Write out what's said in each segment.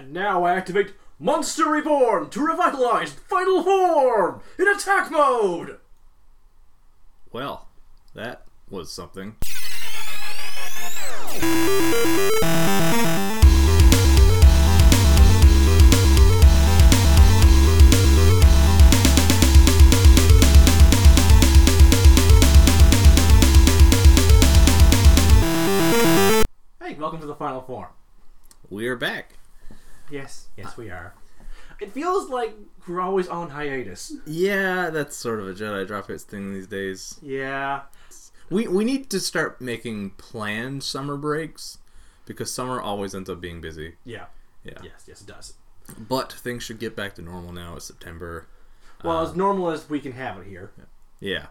And now I activate Monster Reborn to revitalize Final Form in attack mode! Well, that was something. Hey, welcome to the Final Form. We are back. Yes, yes, we are. It feels like we're always on hiatus. Yeah, that's sort of a Jedi Dropouts thing these days. Yeah. We we need to start making planned summer breaks because summer always ends up being busy. Yeah. Yeah. Yes, yes, it does. But things should get back to normal now. It's September. Well, as normal as we can have it here. Yeah.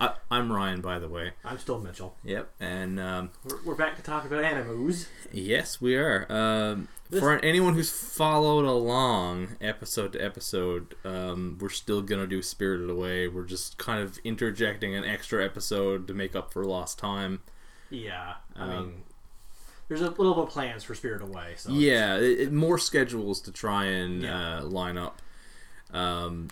I, I'm Ryan, by the way. I'm still Mitchell. Yep. And um, We're, we're back to talk about animus. yes, we are. Um, This- for anyone who's followed along episode to episode, um, we're still gonna do Spirited Away. We're just kind of interjecting an extra episode to make up for lost time. Yeah. I Um, mean, there's a little bit of plans for Spirited Away. So Yeah, it, it- more schedules to try and Yeah. uh, line up. Um,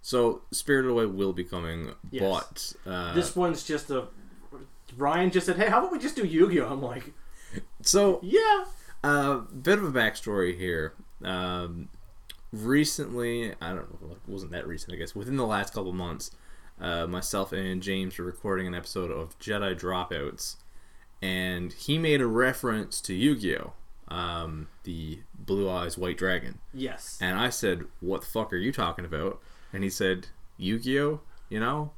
so Spirited Away will be coming, Yes. but uh, This one's just a. Ryan just said, "Hey, how about we just do Yu-Gi-Oh?" I'm like, so "Yeah, A uh, bit of a backstory here. Um, recently, I don't know, it wasn't that recent, I guess. Within the last couple months, uh, myself and James were recording an episode of Jedi Dropouts, and he made a reference to Yu-Gi-Oh, um, the Blue Eyes White Dragon, yes, and I said, "What the fuck are you talking about?" And he said, "Yu-Gi-Oh, you know."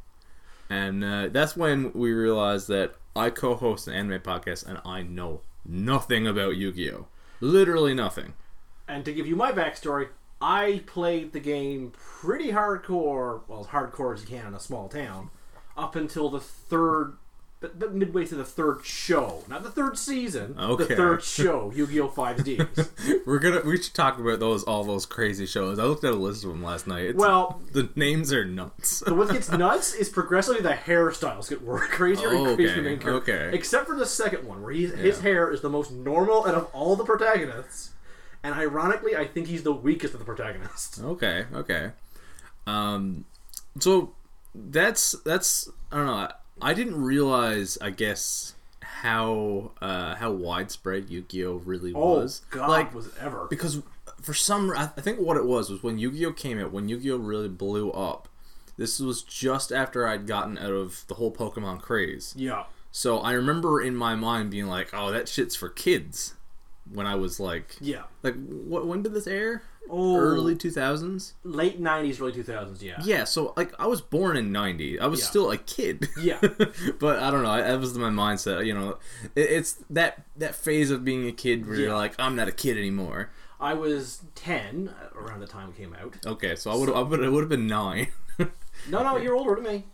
And uh, that's when we realized that I co-host an anime podcast, and I know nothing about Yu-Gi-Oh. Literally nothing. And to give you my backstory, I played the game pretty hardcore, well, as hardcore as you can in a small town, up until the third, but but midway through the third show, not the third season, Okay. the third show, Yu-Gi-Oh! 5Ds. We're gonna we should talk about those all those crazy shows. I looked at a list of them last night. It's, well, the names are nuts. the what gets nuts is progressively the hairstyles get worse, crazier and Oh, crazier. okay, okay. Except for the second one, where he's, his hair is the most normal out of all the protagonists. And ironically, I think he's the weakest of the protagonists. Okay, okay. Um, so that's that's I don't know. I, didn't realize. I guess how uh, how widespread Yu-Gi-Oh really Oh, was. God, like was ever. because for some I I think what it was was when Yu-Gi-Oh came out when Yu-Gi-Oh really blew up. This was just after I'd gotten out of the whole Pokemon craze. Yeah. So I remember in my mind being like, "Oh, that shit's for kids." When I was like, Yeah. like what? When did this air? Oh, Early two thousands. late '90s, early 2000s. Yeah. Yeah, so like I was born in '90. I was Yeah. still a kid. Yeah. but I don't know. That was my mindset. You know, it, it's that that phase of being a kid where you're like, I'm not a kid anymore. I was 10 around the time it came out. Okay, so I would I would I would have been nine. No, no, you're older than me.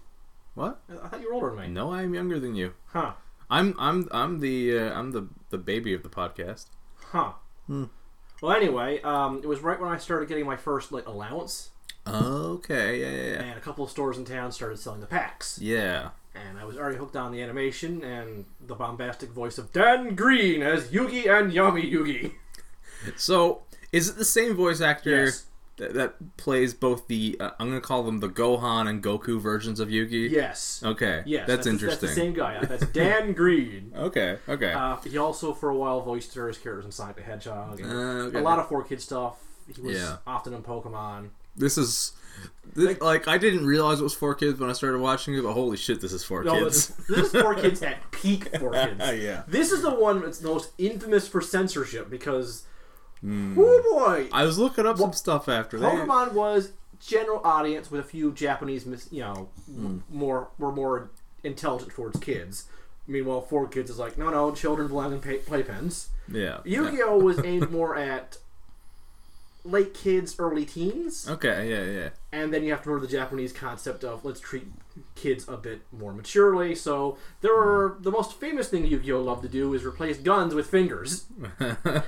what? I thought you were older than me. No, I'm younger than you. Huh. I'm I'm I'm the uh, I'm the the baby of the podcast. Huh. Hmm. Well, anyway, um, it was right when I started getting my first like allowance, Okay, yeah, yeah, yeah. and a couple of stores in town started selling the packs. Yeah. And I was already hooked on the animation and the bombastic voice of Dan Green as Yugi and Yami Yugi. So, is it the same voice actor Yes. That, that plays both the uh, I'm gonna call them the Gohan and Goku versions of Yugi? Yes. Okay. Yes. That's, the- interesting. That's the same guy. That's Dan Green. Okay. Okay. Uh, he also, for a while, voiced various characters in Sonic the Hedgehog. And Uh, okay. A lot of 4Kid stuff. He was Yeah. often in Pokemon. This is this, like I didn't realize it was four kids when I started watching it, but holy shit, this is four No, kids. this, this is 4Kids at peak 4Kids. yeah. This is the one that's most infamous for censorship because, oh boy, I was looking up some stuff after that. Pokemon was general audience with a few Japanese, mis- you know, hmm. m- more were more intelligent towards kids. Meanwhile, 4Kids is like, no, no, children belong in pay- playpens. Yeah. Yu-Gi-Oh was aimed more at late kids, early teens. Okay. Yeah. Yeah. and then you have to remember the Japanese concept of let's treat kids a bit more maturely. So there are the most famous thing Yu-Gi-Oh love to do is replace guns with fingers.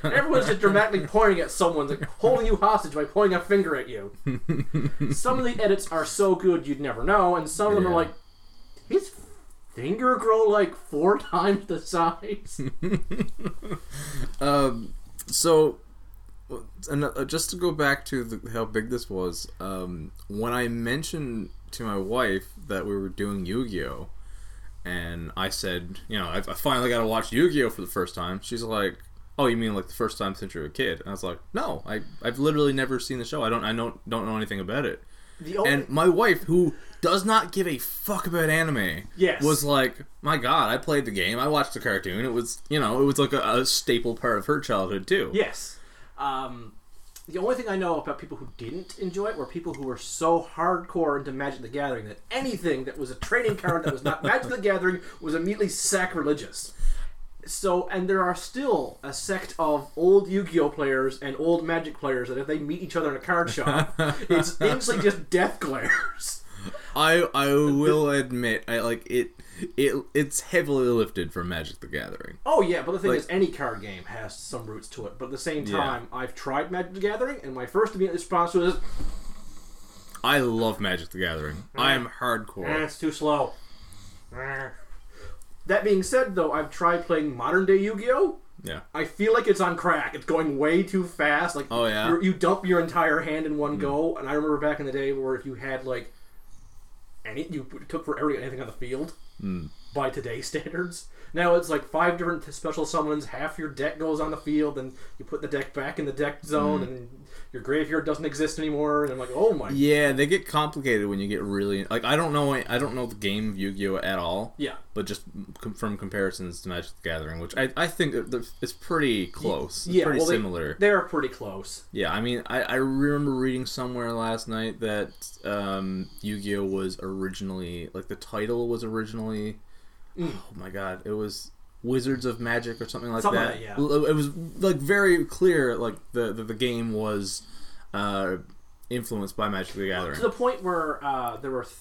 Everyone's just dramatically pointing at someone, like holding you hostage by pointing a finger at you. some of the edits are so good you'd never know, and some of them Yeah. are like his finger grow like four times the size. um. So and uh, just to go back to the, how big this was, um, when I mentioned to my wife that we were doing Yu-Gi-Oh, and I said, you know, I, I finally got to watch Yu-Gi-Oh for the first time. She's like, "Oh, you mean like the first time since you were a kid?" And I was like, "No, I I've literally never seen the show. I don't I don't don't know anything about it." The only, And my wife, who does not give a fuck about anime, Yes. was like, "My God, I played the game. I watched the cartoon. It was, you know, it was like a, a staple part of her childhood too." yes. Um, the only thing I know about people who didn't enjoy it were people who were so hardcore into Magic the Gathering that anything that was a trading card that was not Magic the Gathering was immediately sacrilegious. So, and there are still a sect of old Yu-Gi-Oh players and old Magic players that if they meet each other in a card shop, it's instantly just death glares. I I will admit, I like it. It it's heavily lifted from Magic the Gathering. Oh yeah, but the thing Like- is, any card game has some roots to it. But at the same Yeah. time, I've tried Magic the Gathering, and my first immediate response was, I love Magic the Gathering. I am "Eh, hardcore. it's too slow." Eh. That being said, though, I've tried playing modern day Yu-Gi-Oh. Yeah. I feel like it's on crack. It's going way too fast. Like, Oh, yeah? you dump your entire hand in one go. And I remember back in the day where if you had like any, you took forever to get anything on the field Hmm. by today's standards. Now it's like five different special summons. Half your deck goes on the field, and you put the deck back in the deck zone, Hmm. and your graveyard doesn't exist anymore. And I'm like, oh my, Yeah, they get complicated when you get really like I don't know I don't know the game of Yu-Gi-Oh at all, yeah. but just com- from comparisons to Magic the Gathering, which I, I think it's pretty close. It's yeah, pretty well, they- similar. They're pretty close. Yeah, I mean, I, I remember reading somewhere last night that um, Yu-Gi-Oh was originally like the title was originally. Mm. Oh my god, it was Wizards of Magic or something like Something that. like yeah. It was like very clear, like the the, the game was uh, influenced by Magic the Gathering. To the point where uh, there were th-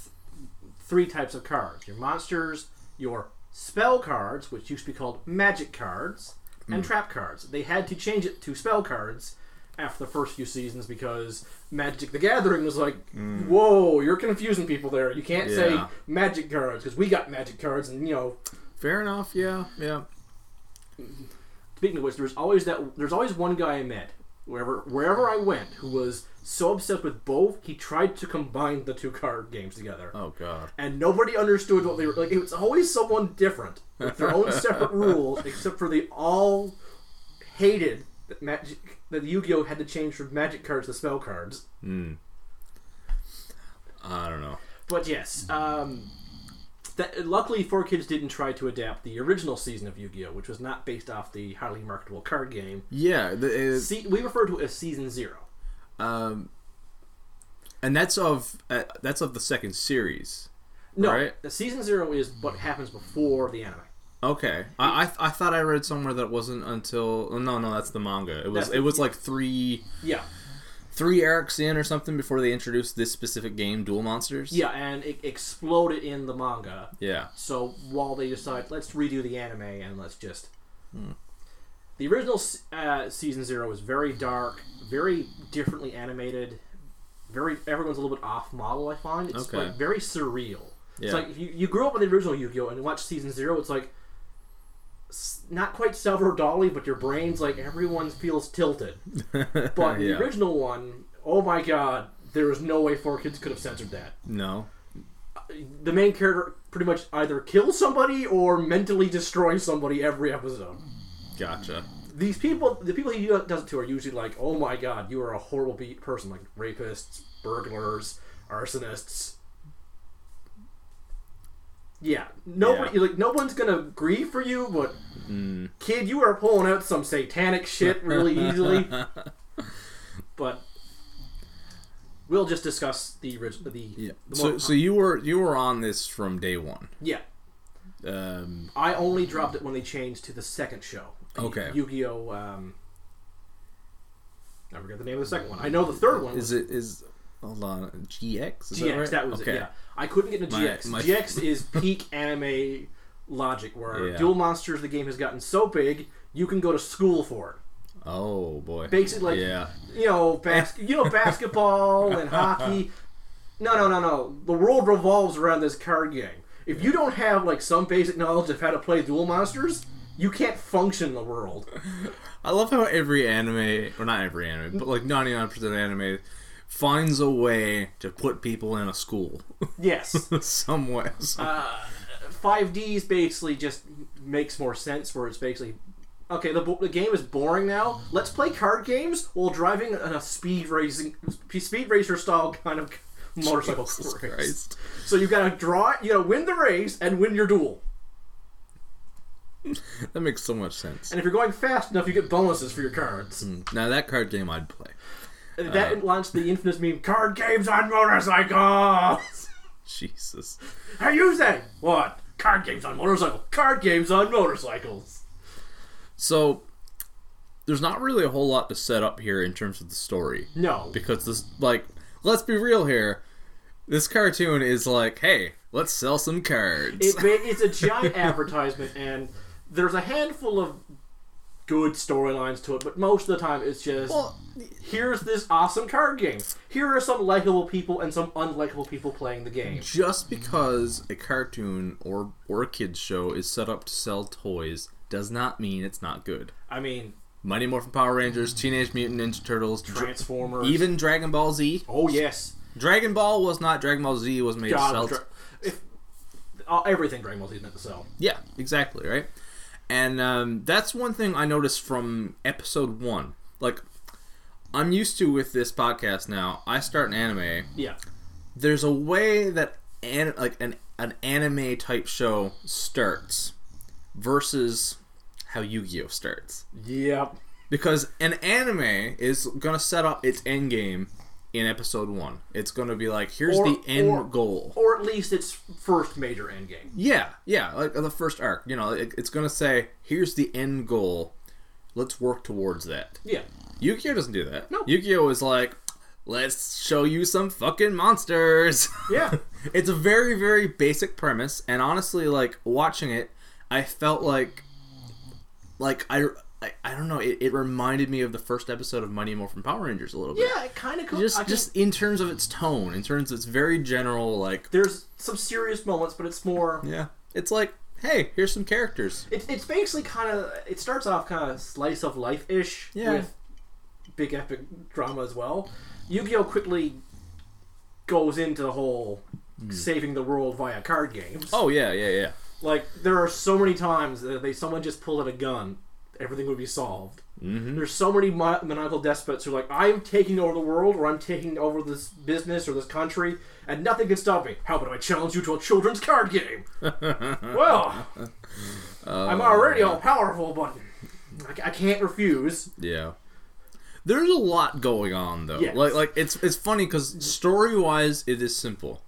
three types of cards: your monsters, your spell cards, which used to be called magic cards, and trap cards. They had to change it to spell cards after the first few seasons because Magic the Gathering was like, "Whoa, you're confusing people there. You can't say Hmm. Magic cards because we got magic cards." And you know, Fair enough. Yeah, yeah. speaking of which, there's always that. There's always one guy I met wherever wherever I went who was so obsessed with both he tried to combine the two card games together. Oh god. and nobody understood what they were like. It was always someone different with their own separate rules, except for they all hated that magic that Yu-Gi-Oh had to change from magic cards to spell cards. Hmm. I don't know. But yes, um, that, luckily, Four Kids didn't try to adapt the original season of Yu-Gi-Oh, which was not based off the highly marketable card game. Yeah, the, Se- we refer to it as Season Zero. um, and that's of uh, that's of the second series. No, Right. the Season Zero is what happens before the anime. Okay, I, I I thought I read somewhere that it wasn't until no no that's the manga. It was That's- it was like three Yeah, three Erics in or something before they introduced this specific game, Duel Monsters. yeah, and it exploded in the manga. Yeah. So while they decide, let's redo the anime and let's just. Hmm. The original uh, season zero was very dark, very differently animated. Very everyone's a little bit off model. I find it's Okay. like very surreal. It's like if you, you grew up with the original Yu-Gi-Oh and you watch season zero, it's like not quite Salvador Dali, but your brain's like everyone feels tilted. But the original one, oh my god, there was no way four kids could have censored that No. Uh, the main character pretty much either kills somebody or mentally destroys somebody every episode. Gotcha. These people, the people he does it to, are usually like, "Oh my god, you are a horrible person," like rapists, burglars, arsonists. Yeah, nobody like no one's gonna grieve for you, but Mm. kid, you are pulling out some satanic shit really easily. but we'll just discuss the original. The Yeah. the So so you were you were on this from day one. yeah. Um. I only dropped it when they changed to the second show. The Okay. Yu-Gi-Oh. Um, I forget the name of the second one. I know the third one. Is was it is hold on GX? Is GX? that, right? That was okay. it. Yeah, I couldn't get into My- GX. my- GX is peak anime logic, where Yeah. Duel Monsters, the game, has gotten so big you can go to school for it. Oh boy. Basically, like yeah. you know, bas- you know, basketball and hockey. No, no, no, no. The world revolves around this card game. If you don't have like some basic knowledge of how to play Duel Monsters, You can't function in the world. I love how every anime, or not every anime, but like 99% of anime finds a way to put people in a school. Yes. Some way. Uh, 5Ds basically just makes more sense where it's basically okay the, the game is boring now let's play card games while driving in a speed racing speed racer style kind of motorcycle race. So you gotta draw you gotta win the race and win your duel That makes so much sense. and if you're going fast enough you get bonuses for your cards Now, that card game I'd play. That uh. launched the infamous meme card games on motorcycles Jesus. how are you say what card games on motorcycle card games on motorcycles So, there's not really a whole lot to set up here in terms of the story. no Because this, like, let's be real here. This cartoon is like, hey, let's sell some cards. it, it's a giant advertisement, and there's a handful of good storylines to it, but most of the time it's just well, here's this awesome card game. Here are some likable people and some unlikable people playing the game. just because a cartoon or or a kids show is set up to sell toys does not mean it's not good. I mean, Mighty Morphin Power Rangers, Teenage Mutant Ninja Turtles, Dra- Transformers. even Dragon Ball Z. oh yes, Dragon Ball was not Dragon Ball Z was made God, to sell. Dra- if uh, everything Dragon Ball Z is meant to sell. yeah, exactly right. And um, that's one thing I noticed from episode one. Like, I'm used to with this podcast now. I start an anime. Yeah, There's a way that an, like an an anime type show starts versus how Yu-Gi-Oh starts. yep, Because an anime is gonna set up its end game in episode one. It's gonna be like, here's Or- the end or- goal. or at least its first major end game. Yeah, yeah, like the first arc. You know, it, it's gonna say, "Here's the end goal. Let's work towards that." Yeah, Yu-Gi-Oh doesn't do that. No. Yu-Gi-Oh is like, "Let's show you some fucking monsters." yeah. it's a very, very basic premise, and honestly, like watching it, I felt like, like I, I, I don't know. It, it reminded me of the first episode of Mighty Morphin Power Rangers a little bit. yeah, it kind of Just, I just in terms of its tone, in terms of its very general, like, there's some serious moments, but it's more yeah, it's like, hey, here's some characters. It, it's basically kind of. It starts off kind of slice of life ish Yeah. with big epic drama as well. Yu Gi Oh quickly goes into the whole hmm. saving the world via card games. Oh yeah, yeah, yeah. Like there are so many times that they someone just pulled out a gun, everything would be solved. Mm-hmm. There's so many maniacal despots who are like, I'm taking over the world, or I'm taking over this business or this country, and nothing can stop me. How about I challenge you to a children's card game? well, I'm already all powerful, but I, I can't refuse. Yeah. There's a lot going on though. Yes. Like like it's it's funny cuz story wise it is simple.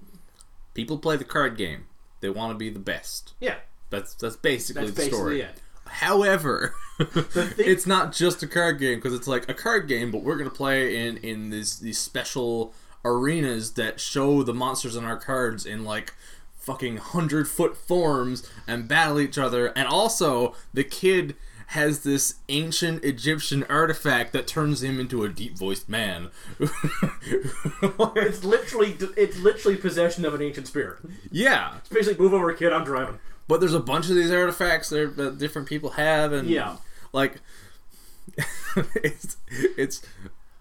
People play the card game. They want to be the best. Yeah, That's that's basically that's the story. it. However, it's not just a card game because it's like a card game, but we're gonna play in in these these special arenas that show the monsters on our cards in like fucking hundred foot forms and battle each other, and also the kid has this ancient Egyptian artifact that turns him into a deep voiced man. It's literally it's literally possession of an ancient spirit. yeah, It's basically move over, kid. I'm driving. But there's a bunch of these artifacts that, that different people have, and Yeah. like it's it's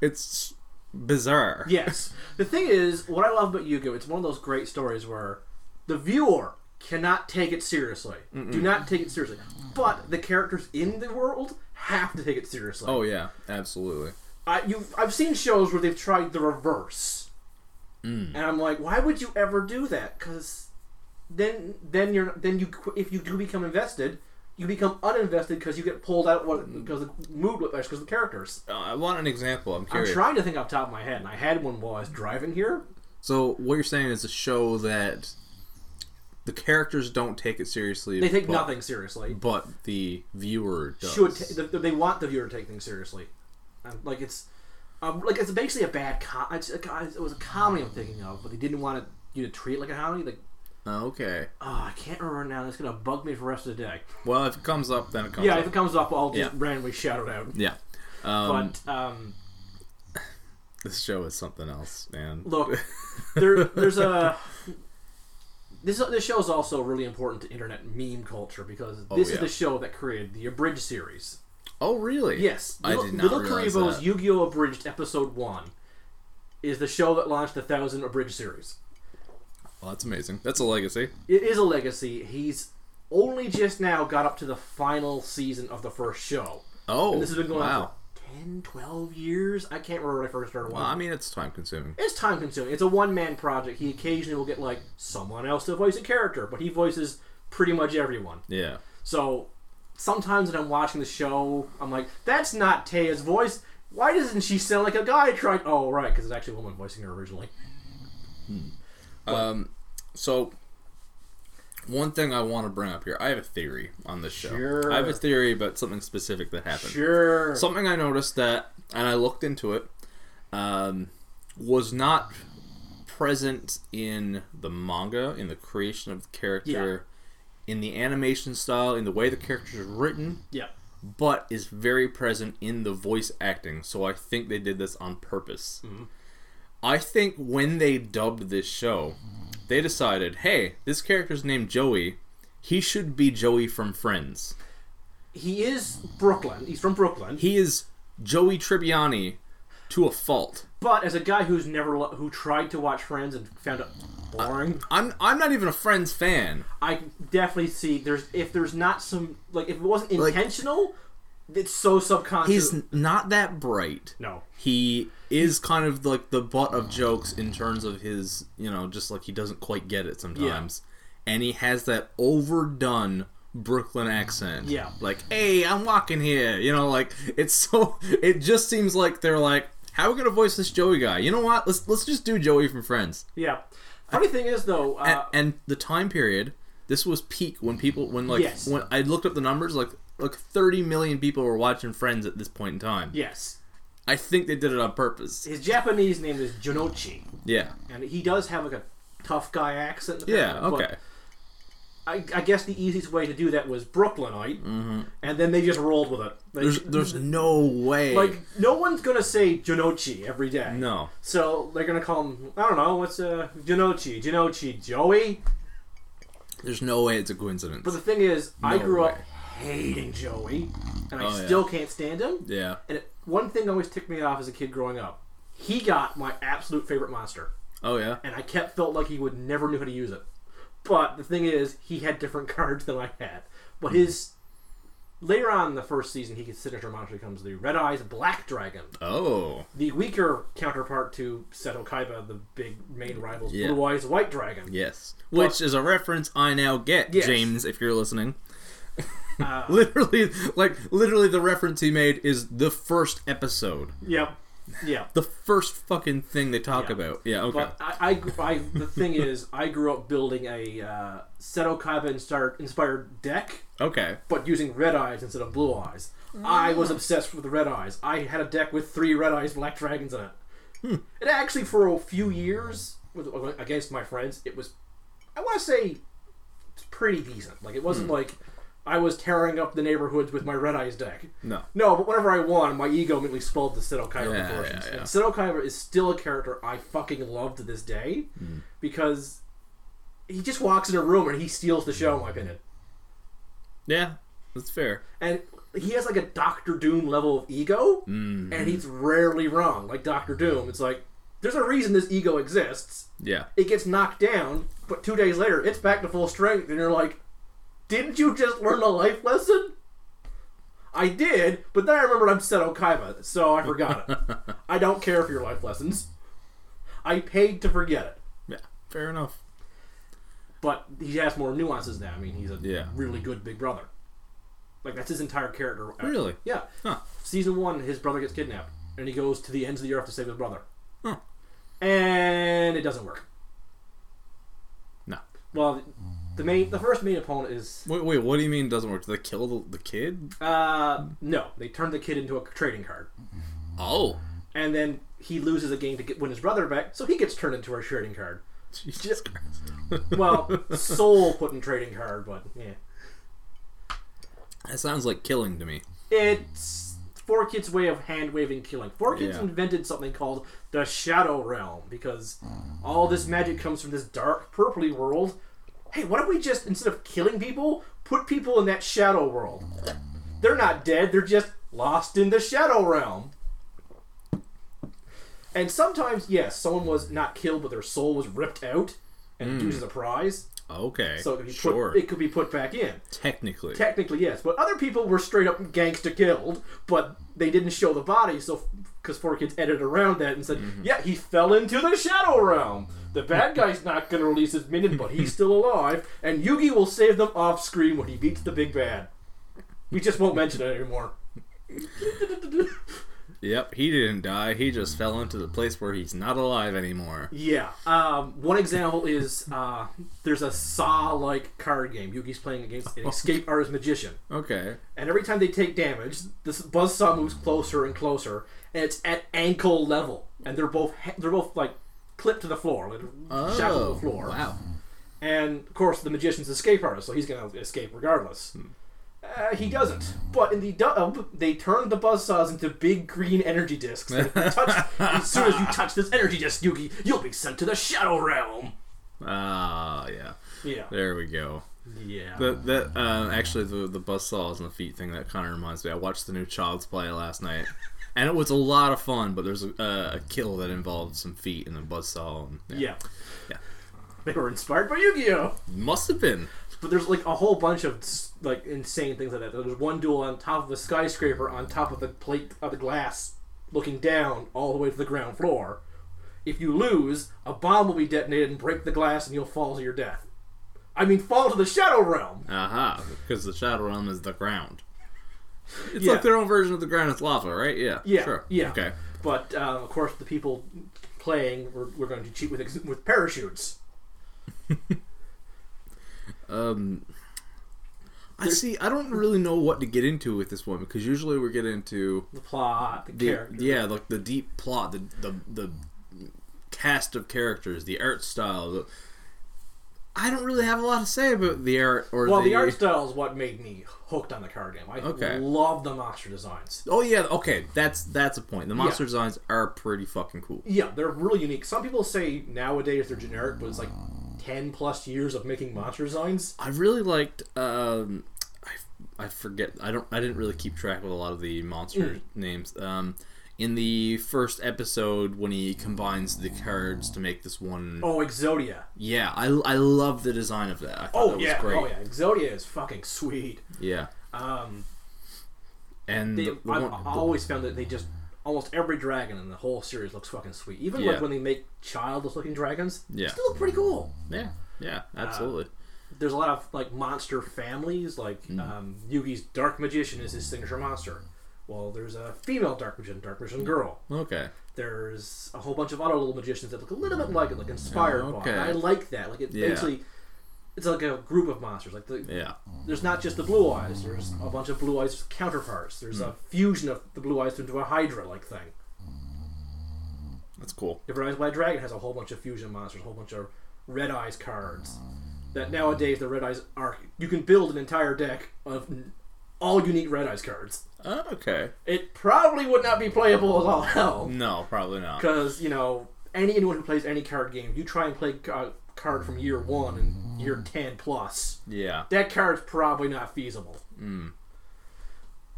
it's bizarre. Yes. The thing is, what I love about Yu-Gi-Oh! It's one of those great stories where the viewer cannot take it seriously. Do not take it seriously. But the characters in the world have to take it seriously. Oh yeah, absolutely. I, you, I've seen shows where they've tried the reverse, Mm. and I'm like, why would you ever do that? Because then, then you're then you if you do become invested, you become uninvested because you get pulled out because the mood because the characters. Uh, I want an example. I'm I'm trying to think off the top of my head, and I had one while I was driving here. so what you're saying is a show that the characters don't take it seriously. They take but, nothing seriously. but the viewer does. Should ta- th- they want the viewer to take things seriously? Like it's, um, like it's basically a bad com- it's a, It was a comedy I'm thinking of, but they didn't want it, you to treat it like a comedy. Like, okay. oh, I can't remember now. That's gonna bug me for the rest of the day. Well, if it comes up, then it comes up. Yeah, up. if it comes up, I'll just Yeah. randomly shout it out. yeah. Um, But um, this show is something else, man. look, there, there's a this this show is also really important to internet meme culture because Oh, this yeah. is the show that created the abridged series. Oh, really? Yes, I Little, did not LittleKuriboh's. Yu-Gi-Oh! Abridged Episode One is the show that launched the Thousand Abridged series. Well, that's amazing. That's a legacy. It is a legacy. He's only just now got up to the final season of the first show. Oh, And this has been going wow. on for 10, 12 years. I can't remember when I first started Well, watching. I mean, it's time consuming. It's time consuming. It's a one man project. He occasionally will get like someone else to voice a character, but he voices pretty much everyone. Yeah. So sometimes when I'm watching the show, I'm like, that's not Téa's voice. Why doesn't she sound like a guy trying? Oh, right, because it's actually a woman voicing her originally. Hmm. Um, so one thing I want to bring up here, I have a theory on this show. Sure. I have a theory about something specific that happened. Sure. Something I noticed that, and I looked into it, um, was not present in the manga, in the creation of the character, in the animation style, in the way the character is written, yeah. but is very present in the voice acting. So I think they did this on purpose. Mm-hmm. I think when they dubbed this show, they decided, hey, this character's named Joey. He should be Joey from Friends. He is Brooklyn. He's from Brooklyn. He is Joey Tribbiani to a fault. But as a guy who's never lo- who tried to watch Friends and found it boring, I'm I'm not even a Friends fan. I definitely see there's if there's not some like if it wasn't Like- intentional, it's so subconscious. He's not that bright. no. He is kind of like the butt of jokes in terms of his, you know, just like he doesn't quite get it sometimes. And he has that overdone Brooklyn accent. Yeah. Like, hey, I'm walking here. You know, like it's so it just seems like they're like, how are we gonna voice this Joey guy? You know what? Let's let's just do Joey from Friends. Yeah. Funny thing is though, and, uh, and the time period this was peak when people when like Yes. when i looked up the numbers like like 30 million people were watching friends at this point in time yes, i think they did it on purpose his Japanese name is Jonouchi, yeah and he does have like a tough guy accent. yeah okay I, I guess the easiest way to do that was Brooklynite, mm-hmm. and then they just rolled with it. They- there's there's no way like no one's gonna say Jonouchi every day. no So they're gonna call him. I don't know. What's uh Jonouchi? Jonouchi Joey. there's no way it's a coincidence But the thing is, I No grew up hating Joey, and I Oh, yeah. still can't stand him. yeah And it, one thing always ticked me off as a kid growing up. He got my absolute favorite monster, oh yeah and I kept felt like he would never knew how to use it. But the thing is, he had different cards than I had. But his later on in the first season, he his signature monster becomes the Red Eyes Black Dragon, oh the weaker counterpart to Seto Kaiba, the big main rival's Yeah. Blue Eyes White Dragon. yes which is a reference i now get Yes. james if you're listening Uh, literally like literally the reference he made is the first episode Yep. Yeah. the first fucking thing they talk Yeah. about yeah okay But I, I, I, the thing is, I grew up building a uh, Seto Kaiba inspired, inspired deck, okay but using red eyes instead of blue eyes. I Mm. was obsessed with the red eyes. I had a deck with three red eyes black dragons in it. Hmm. It actually, for a few years, with, against my friends, it was, I want to say, pretty decent. Like, it wasn't Hmm. like I was tearing up the neighborhoods with my red eyes deck. no No, but whenever I won, my ego immediately spoiled the Seto Kaiba Yeah, proportions. yeah, yeah. And Seto Kaiba is still a character I fucking love to this day Hmm. because he just walks in a room and he steals the show, in my opinion. Yeah, that's fair. And he has like a Doctor Doom level of ego, Mm, and he's rarely wrong. Like Doctor Doom, it's like there's a reason this ego exists. yeah. It gets knocked down, but two days later, it's back to full strength, and you're like, didn't you just learn a life lesson? I did, but then I remembered I'm Seto Kaiba, so I forgot it. I don't care for your life lessons. I paid to forget it. Yeah, fair enough. But he has more nuances now. I mean, he's a Yeah. really good big brother. Like that's his entire character. Really? Yeah. Huh. Season one, his brother gets kidnapped, and he goes to the ends of the earth to save his brother. Huh. And it doesn't work. No. Well, the main, the first main opponent is Wait, wait. What do you mean doesn't work? Do they kill the, the kid? uh no, they turn the kid into a trading card, Oh, and then he loses a game to get win his brother back, so he gets turned into a trading card. Jesus Christ. Well, Soul put in trading card, but yeah, that sounds like killing to me. it's Four Kids' way of hand waving killing. Four Kids Yeah. invented something called the Shadow Realm because all this magic comes from this dark, purpley world hey, what if we just instead of killing people, put people in that shadow world? They're not dead; they're just lost in the shadow realm. And sometimes, yes, someone was not killed, but their soul was ripped out and used hmm. as a prize. Okay. So it could be sure. put, it could be put back in. Technically. Technically, yes, but other people were straight up gangster killed, but they didn't show the body, so because four kids edited around that and said, Mm-hmm. "Yeah, he fell into the shadow realm. The bad guy's not going to release his minion, but he's still alive, and Yugi will save them off screen when he beats the big bad. We just won't mention it anymore." Yep, he didn't die. He just fell into the place where he's not alive anymore. Yeah. Um, one example is uh, there's a Saw-like card game. Yugi's playing against an escape artist magician. Okay. and every time they take damage, this buzzsaw moves closer and closer, and it's at ankle level, and they're both they're both like clipped to the floor, like shackled to the floor. Oh, Wow. And of course, the magician's an escape artist, so he's gonna escape regardless. Uh, he doesn't. But in the dub, they turn the buzzsaws into big green energy discs. that if you touch, as soon as you touch this energy disc, Yugi, you'll be sent to the Shadow Realm. Ah, yeah. Yeah. There we go. Yeah. That that uh, actually the the buzzsaws and the feet thing that kind of reminds me. I watched the new Child's Play last night, and it was a lot of fun. But there's a, a kill that involved some feet and a buzzsaw. And, yeah. Yeah. They were inspired by Yu-Gi-Oh! Must have been. But there's like a whole bunch of like insane things like that. There's one duel on top of a skyscraper, on top of the plate of the glass, looking down all the way to the ground floor. If you lose, a bomb will be detonated and break the glass, and you'll fall to your death. I mean, fall to the shadow realm. Aha, because the Shadow Realm is the ground. It's Yeah. like their own version of the ground is lava, right? Yeah. Yeah, Sure. yeah. Okay. But uh, of course, the people playing were, were going to cheat with ex- with parachutes. Um, I see. I don't really know what to get into with this one because usually we get into The plot, the, the character. yeah, like the deep plot, the the the cast of characters, the art style. The, I don't really have a lot to say about the art or Well, the, the art style is what made me hooked on the card game. I Okay. love the monster designs. Oh yeah, okay, that's that's a point. The monster designs are pretty fucking cool. Yeah, they're really unique. Some people say nowadays they're generic, but it's like ten plus years of making monster designs. I really liked. Um, I, I forget. I don't. I didn't really keep track with a lot of the monster names. Um, in the first episode, when he combines the cards to make this one, Oh, Exodia. yeah, I, I love the design of that. I thought Oh that was yeah, great. oh yeah, Exodia is fucking sweet. yeah. Um, And they, the, the I've one, always found that they just almost every dragon in the whole series looks fucking sweet. Even Yeah. like when they make childless looking dragons, Yeah. they still look pretty cool. yeah, yeah, absolutely. There's a lot of like monster families. Like Mm. um, Yugi's Dark Magician is his signature monster. Well, there's a female Dark Magician, Dark Magician girl. okay. there's a whole bunch of other little magicians that look a little bit like it, like inspired Oh, by. okay. it. I like that. Like it Yeah. basically, it's like a group of monsters. Like the, Yeah. there's not just the blue eyes. There's a bunch of blue eyes counterparts. There's a hmm. fusion of the blue eyes into a Hydra like thing. That's cool. The Rise White Dragon has a whole bunch of fusion monsters, a whole bunch of red eyes cards. That nowadays the red eyes are you can build an entire deck of all unique red eyes cards. Oh, okay. It probably would not be playable as all hell. No, probably not. Because you know, any anyone who plays any card game, you try and play a card from year one and year ten plus, Yeah. that card's probably not feasible. Mm.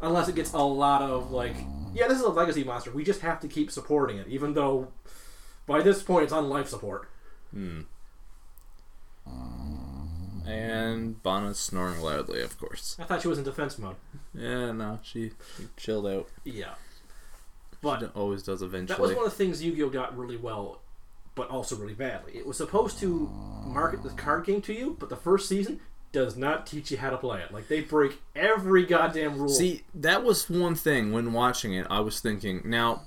Unless it gets a lot of like, yeah, this is a legacy monster. We just have to keep supporting it, even though by this point it's on life support. Hmm. And Bonna's snoring loudly, of course. I thought she was in defense mode. Yeah, no, she, she chilled out. Yeah, She but always does eventually. that was one of the things Yu-Gi-Oh got really well, but also really badly. It was supposed to market the card game to you, but the first season does not teach you how to play it. Like they break every goddamn rule. See, that was one thing when watching it. I was thinking, now,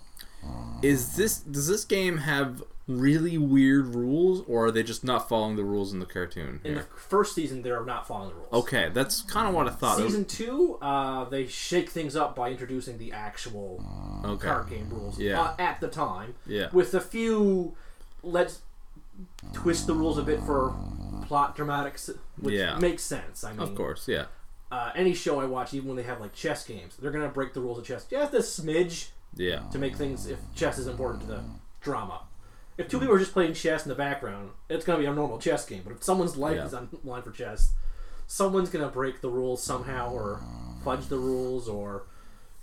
is this does this game have really weird rules, or are they just not following the rules in the cartoon? in the first season, they're not following the rules. Okay, that's kind of what I thought. Season two, uh, they shake things up by introducing the actual okay, card game rules Yeah. uh, at the time, yeah, with a few let's twist the rules a bit for plot dramatics, which Yeah. makes sense. I mean, of course, yeah, uh, any show I watch, even when they have like chess games, they're gonna break the rules of chess just a smidge yeah, to make things if chess is important to the drama. If two people are just playing chess in the background, it's gonna be a normal chess game. But if someone's life Yeah. is on line for chess, someone's gonna break the rules somehow, or fudge the rules, or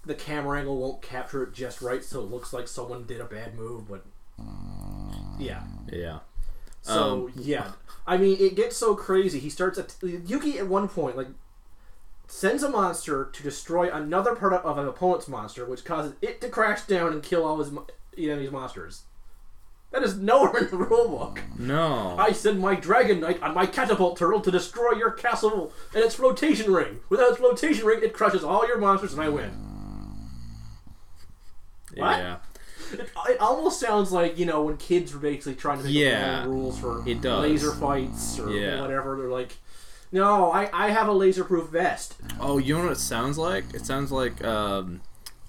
the camera angle won't capture it just right, so it looks like someone did a bad move. But yeah, Yeah. so Um, yeah, I mean, it gets so crazy. He starts at Yugi at one point like sends a monster to destroy another part of an opponent's monster, which causes it to crash down and kill all his mo- enemy's monsters. That is nowhere in the rulebook. No. I send my Dragon Knight on my catapult turtle to destroy your castle and its flotation ring. Without its flotation ring, it crushes all your monsters and I win. what? Yeah. It, it almost sounds like you know when kids were basically trying to make Yeah, rules for it does. laser fights or Yeah. whatever. They're like, no, I, I have a laser proof vest. Oh, you know what it sounds like? It sounds like um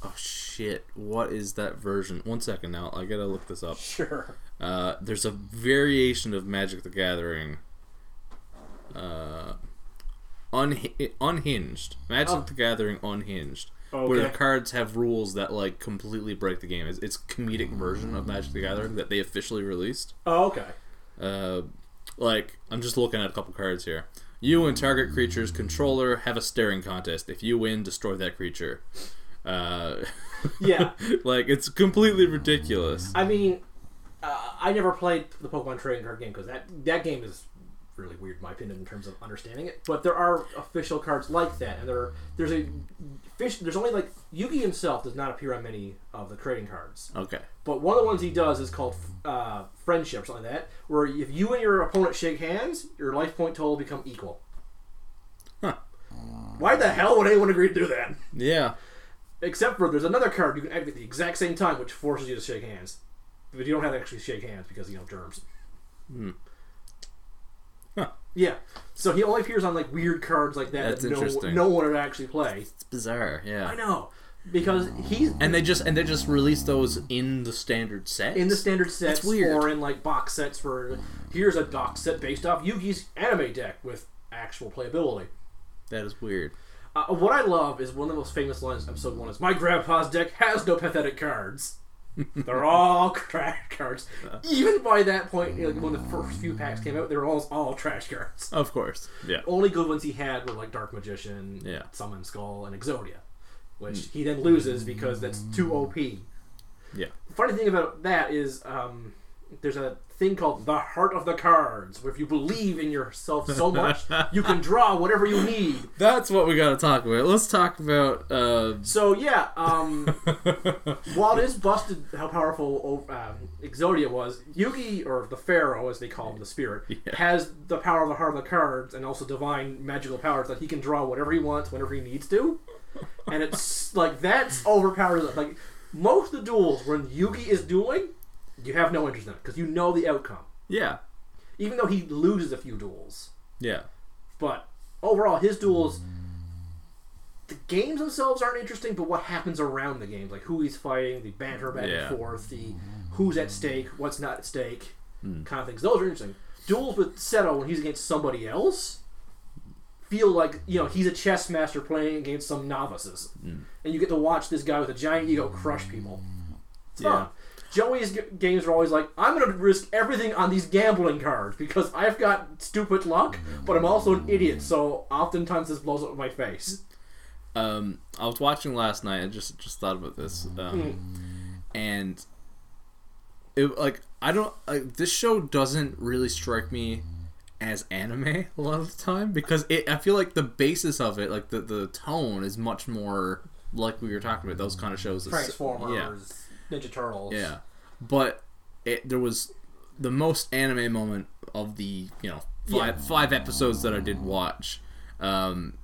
oh shit. What is that version? One second now. I got to look this up. Sure. Uh there's a variation of Magic the Gathering uh Unhi- unhinged. Magic Oh. the Gathering unhinged. Where Okay. the cards have rules that like completely break the game. It's, it's comedic version of Magic the Gathering that they officially released. Oh, okay. Uh, like I'm just looking at a couple cards here. You and target creature's controller have a staring contest. If you win, destroy that creature. Uh, Yeah. like it's completely ridiculous. I mean, uh, I never played the Pokemon trading card game because that that game is really weird in my opinion in terms of understanding it. But there are official cards like that, and there there's a fish. There's only like Yugi himself does not appear on many of the trading cards. Okay. But one of the ones he does is called uh, friendship, or something like that, where if you and your opponent shake hands, your life point total become equal. Huh. Why the hell would anyone agree to do that? Yeah. Except for there's another card you can activate at the exact same time, which forces you to shake hands. But you don't have to actually shake hands because you know germs. Hmm. Huh. Yeah. So he only appears on like weird cards like that That's that no, interesting. no one would actually play. It's bizarre. Yeah. I know because he's And they just and they just release those in the standard set. in the standard sets weird. or in like box sets for here's a box set based off Yugi's anime deck with actual playability. that is weird. Uh, what I love is one of the most famous lines in episode one is my grandpa's deck has no pathetic cards. They're all trash cards. Even by that point, know, when the first few packs came out, they were all all trash cards. Of course. Yeah. Only good ones he had were like Dark Magician, Yeah. Summon Skull, and Exodia, which he then loses because that's too OP. Yeah. The funny thing about that is um, there's a thing called the heart of the cards, where if you believe in yourself so much, you can draw whatever you need. That's what we got to talk about. Let's talk about. Uh, So yeah, um, while it is busted how powerful um, Exodia was, Yugi or the Pharaoh, as they call him, the spirit, Yeah. has the power of the heart of the cards and also divine magical powers that he can draw whatever he wants whenever he needs to. And it's like that's overpowered. Like most of the duels when Yugi is dueling, you have no interest in it because you know the outcome. yeah. Even though he loses a few duels, Yeah. but overall, his duels, the games themselves aren't interesting, but what happens around the games, like who he's fighting, the banter back Yeah. and forth, the who's at stake, what's not at stake, Hmm. kind of things. Those are interesting. Duels with Seto when he's against somebody else feel like you know he's a chess master playing against some novices, Hmm. and you get to watch this guy with a giant ego crush people. It's Yeah. fun. Joey's g- games are always like, I'm going to risk everything on these gambling cards because I've got stupid luck, but I'm also an idiot, so oftentimes this blows up in my face. Um, I was watching last night. I just just thought about this, um, and it like I don't like this show doesn't really strike me as anime a lot of the time because it I feel like the basis of it, like the the tone, is much more like we were talking about those kind of shows. Transformers, Ninja Turtles. Yeah, but it there was the most anime moment of the you know five Yeah. five episodes that I did watch. Um,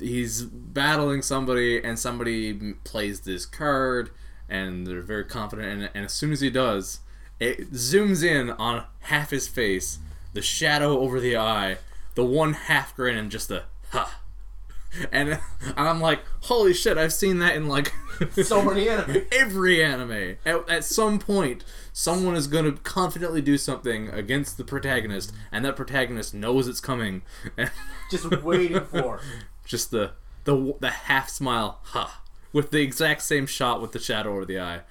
he's battling somebody and somebody plays this card and they're very confident in it and as soon as he does it zooms in on half his face the shadow over the eye the one half grin and just the ha and, i'm like holy shit i've seen that in like So many anime. every anime at, at some point someone is going to confidently do something against the protagonist and that protagonist knows it's coming and Just waiting for. just the the the half smile ha with the exact same shot with the shadow over the eye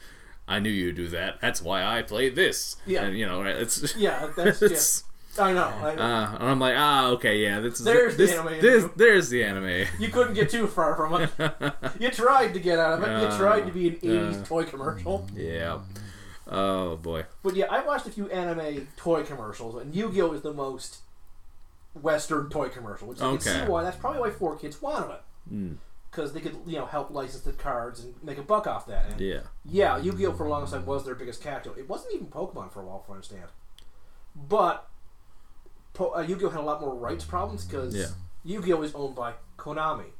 I knew you'd do that. That's why I played this. Yeah. and you know, it's Yeah, that's it's. just. I know. I, Uh, and I'm like, ah, okay, yeah, this is There's the anime this, you. there's the anime. you couldn't get too far from it. You tried to get out of it. You Uh, tried to be an 80s uh. toy commercial. yeah. Oh boy. But yeah, I watched a few anime toy commercials, and Yu-Gi-Oh is the most Western toy commercial, which I can see why. That's probably why four kids wanted it Mm, because they could, you know, help license the cards and make a buck off that. And yeah. yeah, Yu-Gi-Oh for a long time was their biggest character. It wasn't even Pokemon for a while, for I understand. But po- uh, Yu-Gi-Oh had a lot more rights problems because Yeah. Yu-Gi-Oh is owned by Konami.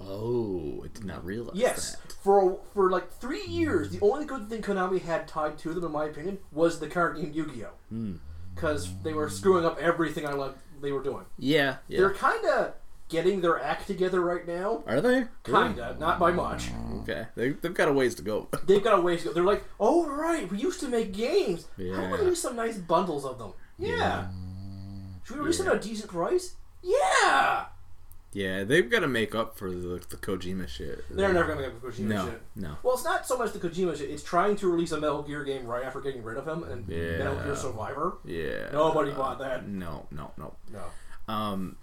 Oh, I did not realize Yes, that. for for like three years, the only good thing Konami had tied to them, in my opinion, was the card game Yu-Gi-Oh. Hmm. Because they were screwing up everything I loved they were doing. Yeah, yeah. They're kind of getting their act together right now. Are they? Kind of, not by much. Okay, they, they've got a ways to go. They've got a ways to go. They're like, oh right, we used to make games. How about we Yeah. release some nice bundles of them? Yeah. Yeah. Should we release Yeah. at a decent price? Yeah. Yeah, they've got to make up for the the Kojima shit. They're never gonna get the Kojima no, shit. no. Well, it's not so much the Kojima shit. It's trying to release a Metal Gear game right after getting rid of him, and Yeah. Metal Gear Survivor. Yeah. Nobody bought that. No, no, no. No. Um,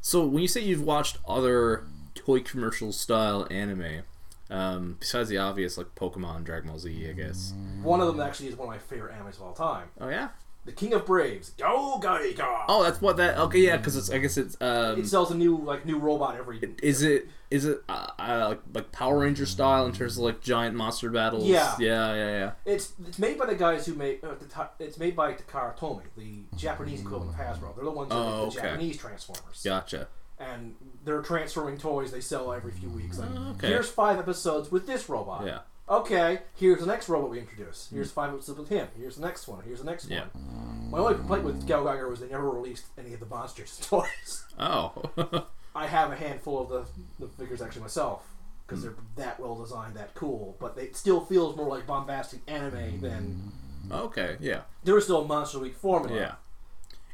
so when you say you've watched other toy commercial style anime, um, besides the obvious like Pokemon, Dragon Ball Z, I guess. One of them actually is one of my favorite animes of all time. Oh yeah. The King of Braves. GaoGaiGar. Oh, that's what that. Okay, yeah, because it's. I guess it's. Um, It sells a new like new robot every. is it is it uh, uh, like like Power Ranger style in terms of like giant monster battles? Yeah. yeah, yeah, yeah. It's it's made by the guys who made uh, the it's made by Takara Tomy, the Japanese equivalent of Hasbro. They're the ones who Oh, make the okay. Japanese Transformers. Gotcha. And they're transforming toys they sell every few weeks. Like, Oh, okay. here's five episodes with this robot. Yeah. Okay, here's the next robot we introduce. Hmm. Here's five episodes with him. Here's the next one. Here's the next Yeah. one. My only complaint with GaoGaiGar was they never released any of the monsters toys. Oh. I have a handful of the, the figures actually myself because they're hmm. that well designed, that cool. But it still feels more like bombastic anime than okay. Yeah. there is still a Monster Week formula. Yeah.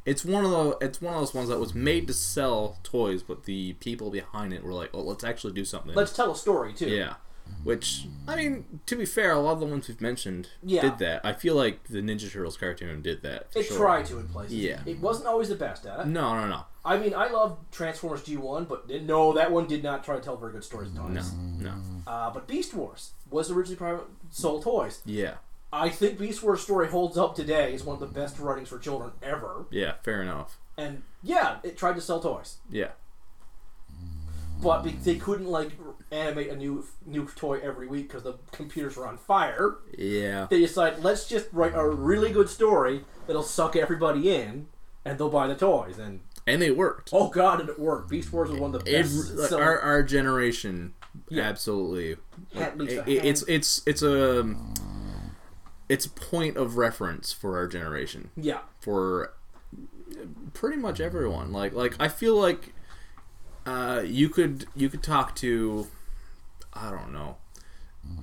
It's one of the it's one of those ones that was made to sell toys, but the people behind it were like, "Oh, let's actually do something." Let's tell a story too. yeah. Which I mean, to be fair, a lot of the ones we've mentioned Yeah. did that. I feel like the Ninja Turtles cartoon did that. It sure. tried to in places. Yeah. It wasn't always the best at it. No, no, no, I mean, I love Transformers G1, but no, that one did not try to tell very good stories at no, no. Uh, but Beast Wars was originally private sold toys. Yeah, I think Beast Wars story holds up today. It's one of the best writings for children ever. yeah. Fair enough. And yeah, it tried to sell toys, Yeah, but they couldn't like animate a new new toy every week because the computers were on fire. yeah. They decide let's just write a really good story that'll suck everybody in, and they'll buy the toys. And And it worked. oh god, did it work! Beast Wars was one of the best. like, our our generation, Yeah. absolutely. At least It- it- it's it's it's a it's a point of reference for our generation. yeah, for pretty much everyone. Like like I feel like uh, you could you could talk to I don't know.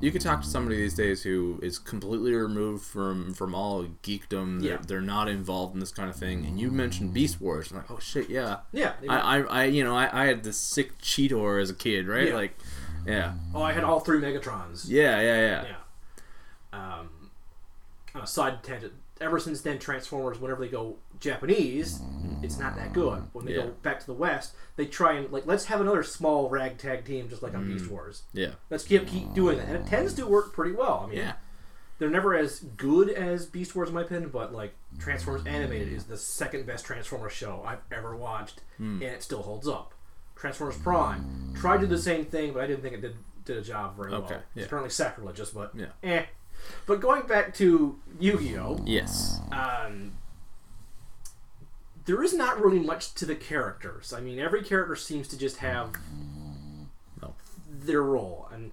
You could talk to somebody these days who is completely removed from from all geekdom. They're, Yeah. they're not involved in this kind of thing. And you mentioned Beast Wars. I'm like, oh shit, yeah. yeah. I, I, I you know I, I had this sick Cheetor as a kid, right? Yeah. Like, yeah, oh, I had all three Megatrons. yeah, yeah, yeah. Yeah. Um, on a side tangent, ever since then, Transformers, whenever they go Japanese, it's not that good. When they Yeah. go back to the West, they try and like let's have another small ragtag team, just like on Mm. Beast Wars. yeah. Let's keep keep doing that, and it tends to work pretty well. I mean, Yeah. they're never as good as Beast Wars in my opinion, but like Transformers Animated is the second best Transformers show I've ever watched, Hmm. and it still holds up. Transformers Prime tried to do the same thing, but I didn't think it did did a job very Okay, well. yeah. It's apparently sacrilegious, but Yeah. eh. But going back to Yu-Gi-Oh, Yes. um, there is not really much to the characters. I mean, every character seems to just have No. their role, and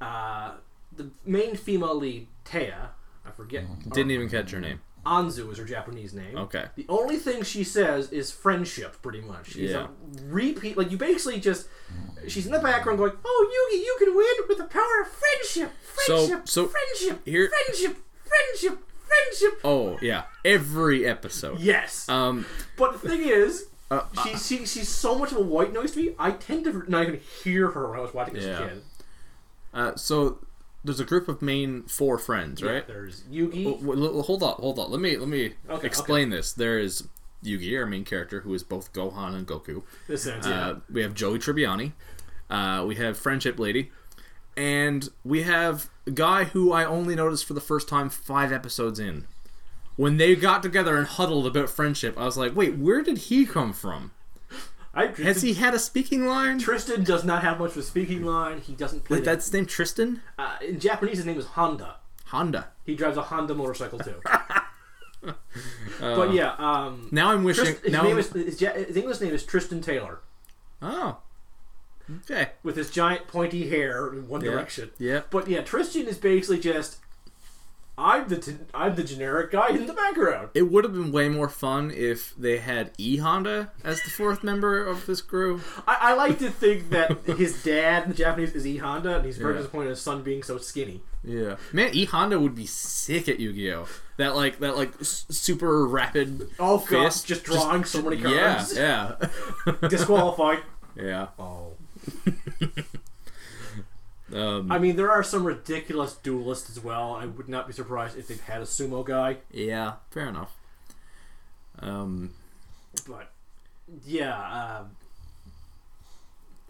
uh, the main female lead, Taya, I forget. Didn't even catch her name. Anzu is her Japanese name. Okay. The only thing she says is friendship, pretty much. She's Yeah. a repeat, like you basically just. She's in the background going, "Oh, Yugi, you can win with the power of friendship, So- friendship, so friendship, here- friendship, friendship, friendship." Oh yeah, every episode. Yes, Um. but the thing is, Uh, she, she she's so much of a white noise to me. I tend to not even hear her when I was watching as Yeah. kid. Uh, so there's a group of main four friends, Yeah, right? there's Yugi. Hold on, hold on. Let me let me Okay, explain this. There is Yugi, our main character, who is both Gohan and Goku. this yeah. Uh, we have Joey Tribbiani. Uh, we have Friendship Lady. And we have a guy who I only noticed for the first time five episodes in. When they got together and huddled about friendship, I was like, wait, where did he come from? I, Has he had a speaking line? Tristan does not have much of a speaking line. He doesn't play. That. that's his name Tristan? Uh, in Japanese, his name is Honda. Honda. He drives a Honda motorcycle too. but yeah, um, Now I'm wishing. Trist- his now name I'm- is his, his English name is Tristan Taylor Oh. Okay. with his giant pointy hair in one Yeah. direction. Yeah. But yeah, Tristan is basically just I'm the t- I'm the generic guy in the background. It would have been way more fun if they had E Honda as the fourth member of this crew. I, I like to think that his dad in the Japanese is E Honda, and he's very Yeah. disappointed in his son being so skinny. Yeah, man, E Honda would be sick at Yu Gi Oh. That like that like s- super rapid. Oh god, Fist, just drawing so many cards. Yeah, yeah, Disqualified. yeah. Oh. Um, I mean, there are some ridiculous duelists as well. I would not be surprised if they had a sumo guy. yeah, fair enough. Um, But yeah, um,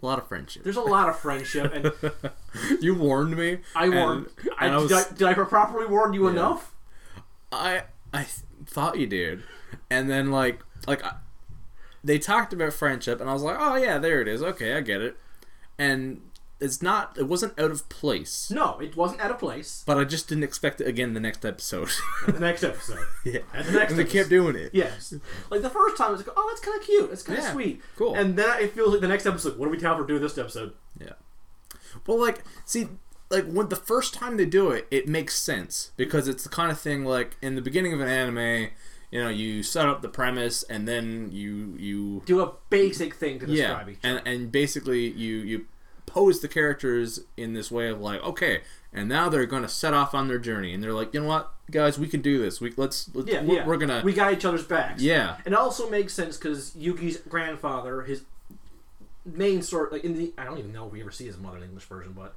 a lot of friendship. there's a lot of friendship, and you warned me. I and- warned. I, and I was- did, I, did I properly warn you enough? I I thought you did, and then like like I, they talked about friendship, and I was like, oh yeah, there it is. Okay, I get it. And it's not. It wasn't out of place, No, it wasn't out of place. but I just didn't expect it again the next episode. The next episode. yeah, the next and they episode. kept doing it. Yes. Like the first time, it's like, oh, that's kind of cute. That's kind of Yeah, sweet. cool. And then it feels like the next episode. What do we tell for doing this episode? Yeah. Well, like, see, like when the first time they do it, it makes sense because it's the kind of thing like in the beginning of an anime, you know, you set up the premise and then you you Do a basic thing to yeah, describe each other. and and basically you you pose the characters in this way of like okay, and now they're gonna set off on their journey, and they're like, you know what, guys, we can do this. We let's, let's Yeah, we're, yeah. we're gonna we got each other's backs. yeah And it also makes sense because Yugi's grandfather, his main sort, like in the, I don't even know if we ever see his mother in the English version, but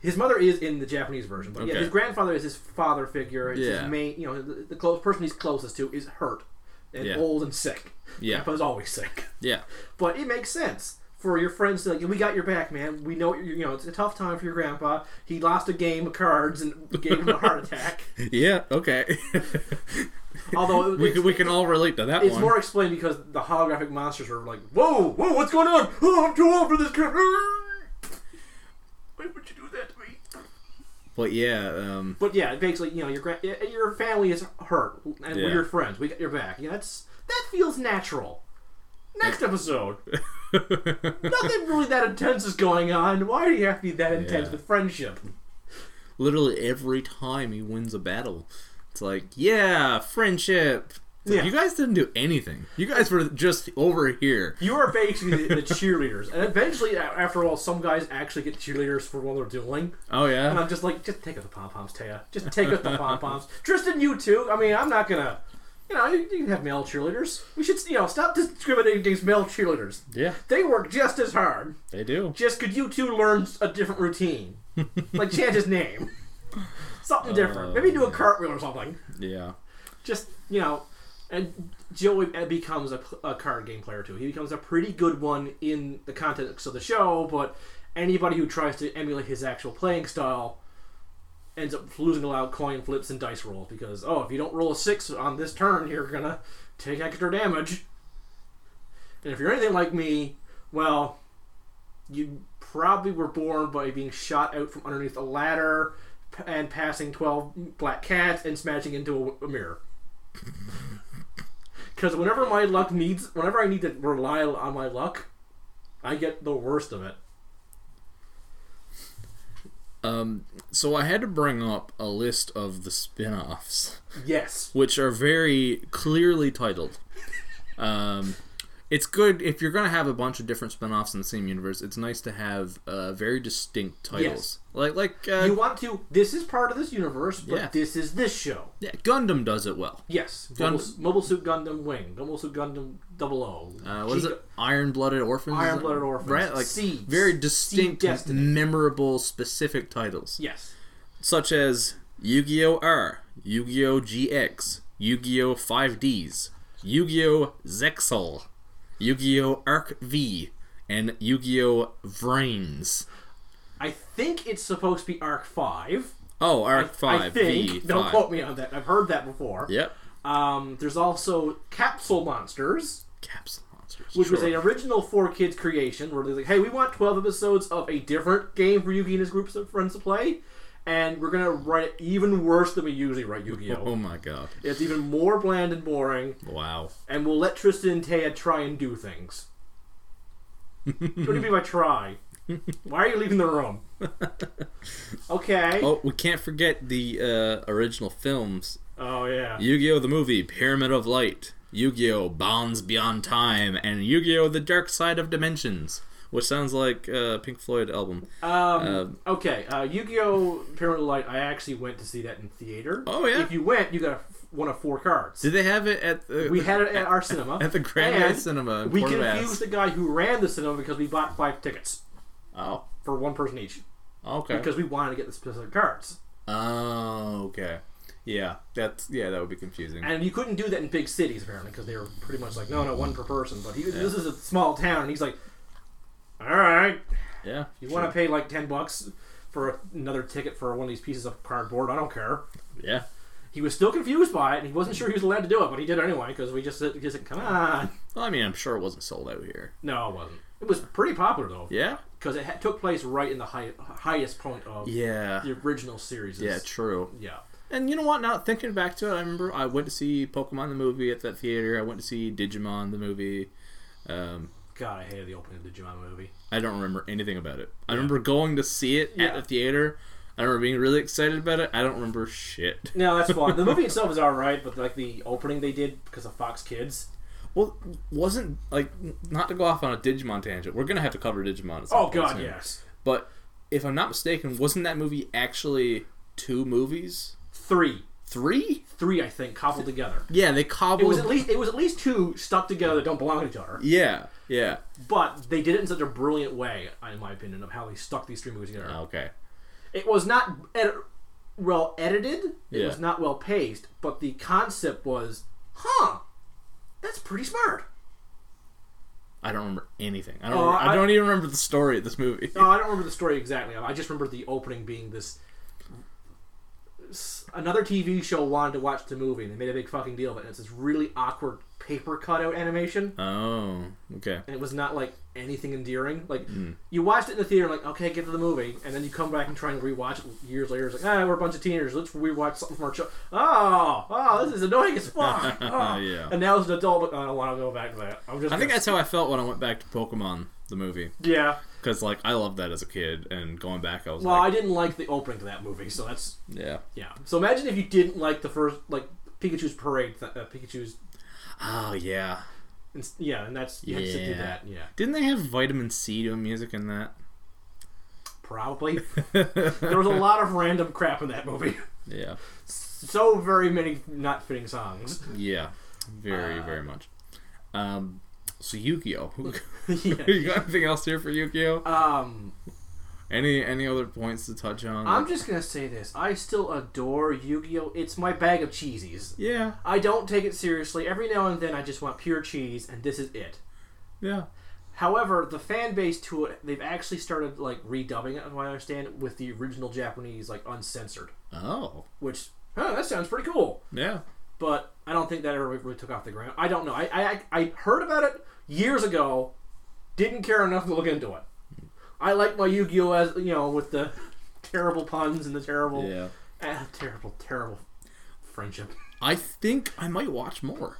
his mother is in the Japanese version. But yeah, Okay. his grandfather is his father figure. It's Yeah. his main, you know, the, the close person he's closest to is hurt and Yeah. old and sick. yeah Grandpa's always sick. yeah But it makes sense for your friends to like, we got your back, man. We know you you know it's a tough time for your grandpa. He lost a game of cards and gave him a heart attack. yeah okay. Although it, we can we can all relate to that it's one. more explained because the holographic monsters are like, whoa, whoa, what's going on? Oh, I'm too old for this. Why would you do that to me? But yeah, um, But yeah, basically, you know, your grand, your family is hurt, and Yeah. we're your friends. We got your back. Yeah, that's that feels natural. Next episode. Nothing really that intense is going on. Why do you have to be that intense Yeah. with friendship? literally every time he wins a battle, it's like, yeah, friendship. Like, Yeah. You guys didn't do anything. You guys were just over here. You are basically the, the cheerleaders, and eventually, after all, some guys actually get cheerleaders for what they're doing. Oh yeah? And I'm just like, just take out the pom poms, Taya. Just take out the pom poms. Tristan, you too. I mean, I'm not gonna. You know, you, you can have male cheerleaders. We should, you know, stop discriminating against male cheerleaders. yeah, They work just as hard. they do. Just could you two learn a different routine? like change his name. Something different. Oh, Maybe do a cartwheel or something. Yeah, Just, you know, and Joey becomes a, a card game player too. He becomes a pretty good one in the context of the show, but anybody who tries to emulate his actual playing style ends up losing a lot of coin flips and dice rolls because, oh, if you don't roll a six on this turn, you're gonna take extra damage. And if you're anything like me, well, you probably were born by being shot out from underneath a ladder and passing 12 black cats and smashing into a, a mirror. Because whenever my luck needs, whenever I need to rely on my luck, I get the worst of it. Um, so I had to bring up a list of the spin-offs, Yes. which are very clearly titled. Um, it's good if you're gonna have a bunch of different spin-offs in the same universe. It's nice to have uh, very distinct titles, like like uh, You want to, this is part of this universe, but Yeah. this is this show. yeah, Gundam does it well. Yes. Gun- Mobile, Mobile Suit Gundam Wing. Mobile Suit Gundam Double O. Uh, what is it? Iron Blooded Orphans. Iron Blooded Orphans. Right, like Seeds. very distinct, memorable, specific titles. Yes. such as Yu-Gi-Oh! R, Yu-Gi-Oh! GX, Yu-Gi-Oh! 5Ds, Yu-Gi-Oh! Zexal, Yu-Gi-Oh! Arc V, and Yu-Gi-Oh! Vrains. I think it's supposed to be Arc Five. Oh, Arc 5 I think. V. Don't quote me on that. I've heard that before. Yep. Um, there's also Capsule Monsters, Capsule Monsters. which was an original 4Kids creation where they're like, hey, we want 12 episodes of a different game for Yugi and his groups of friends to play, and we're gonna write it even worse than we usually wite Oh Yu-Gi-Oh. Oh my god. it's even more bland and boring, Wow. and we'll let Tristan and Taya try and do things. what do you mean by try? Why are you leaving the room? Okay. Oh, we can't forget the uh, original films. Oh yeah. Yu-Gi-Oh! the movie, Pyramid of Light, Yu-Gi-Oh! Bonds Beyond Time, and Yu-Gi-Oh! The Dark Side of Dimensions, which sounds like a Pink Floyd album. Um, okay, uh, Yu-Gi-Oh! Of Light. I actually went to see that in theater. Oh, yeah? If you went, you got a one of four cards. Did they have it at the, we had it at our cinema. at the Grand and Cinema in We confused the guy who ran the cinema because we bought five tickets Oh, for one person each okay. because we wanted to get the specific cards. Oh, okay. Yeah, that's yeah, that would be confusing. And you couldn't do that in big cities apparently because they were pretty much like, no, no, one per person. But he, this is a small town, and he's like, all right, yeah, If you want to pay like ten bucks for another ticket for one of these pieces of cardboard? I don't care. Yeah, He was still confused by it, and he wasn't sure he was allowed to do it, but he did it anyway because we just just said, "Come on." well, I mean, I'm sure it wasn't sold out here. No, it wasn't. It was pretty popular though Yeah, because it ha- took place right in the high- highest point of yeah, the original series. yeah. True. yeah. And you know what? Now thinking back to it, I remember I went to see Pokemon the movie at that theater. I went to see Digimon the movie. Um, God, I hated the opening of the Digimon movie. I don't remember anything about it. I remember going to see it Yeah. at the theater. I remember being really excited about it. I don't remember shit. No, that's fine. the movie itself is all right, but like the opening they did because of Fox Kids. Well, wasn't like not to go off on a Digimon tangent. We're gonna have to cover Digimon. At some Oh point God, soon. yes. But if I'm not mistaken, wasn't that movie actually two movies? Three, Three? three, I think, cobbled together. Yeah, they cobbled. It cobbled. was at least it was at least two stuck together that don't belong to each other. yeah, yeah. But they did it in such a brilliant way, in my opinion, of how they stuck these three movies together. Okay. It was not ed- well edited. It Yeah. was not well paced, but the concept was, huh? That's pretty smart. I don't remember anything. I don't. Uh, remember- I, I- don't even remember the story of this movie. No, I don't remember the story exactly. I just remember the opening being this. Another TV show wanted to watch the movie, and they made a big fucking deal of it. And it's this really awkward paper cutout animation, Oh, okay. and it was not like anything endearing. Like Hmm. you watched it in the theater, like okay, get to the movie, and then you come back and try and rewatch it years later. It's like ah, we're a bunch of teenagers. Let's rewatch something from our show. Oh, oh, this is annoying as fuck. Oh. Yeah. And now as an adult, I don't want to go back to that. I'm just. I think that's how I felt when I went back to Pokemon the movie yeah. Because like I loved that as a kid, and going back, I was like Well, I didn't like the opening to that movie, so that's yeah. Yeah. So imagine if you didn't like the first, like Pikachu's parade, th- uh, Pikachu's, Oh yeah. and, yeah, and that's you had to sit through Yeah. that. Yeah, Didn't they have Vitamin C doing music in that? probably. there was a lot of random crap in that movie. yeah. So very many not fitting songs. Yeah. Very, Uh, very much. Um. So Yu-Gi-Oh. you got anything else here for Yu-Gi-Oh? Um, Any any other points to touch on? I'm just gonna say this: I still adore Yu-Gi-Oh. It's my bag of cheesies. yeah. I don't take it seriously. Every now and then, I just want pure cheese, and this is it. Yeah. However, the fan base to it, they've actually started like redubbing it, I understand, with the original Japanese, like uncensored. Oh. Which, huh, that sounds pretty cool. Yeah. But I don't think that ever really took off the ground. I don't know. I I, I heard about it years ago, didn't care enough to look into it. I like my Yu-Gi-Oh as you know with the terrible puns and the terrible, Yeah. ah, terrible, terrible friendship. I think I might watch more.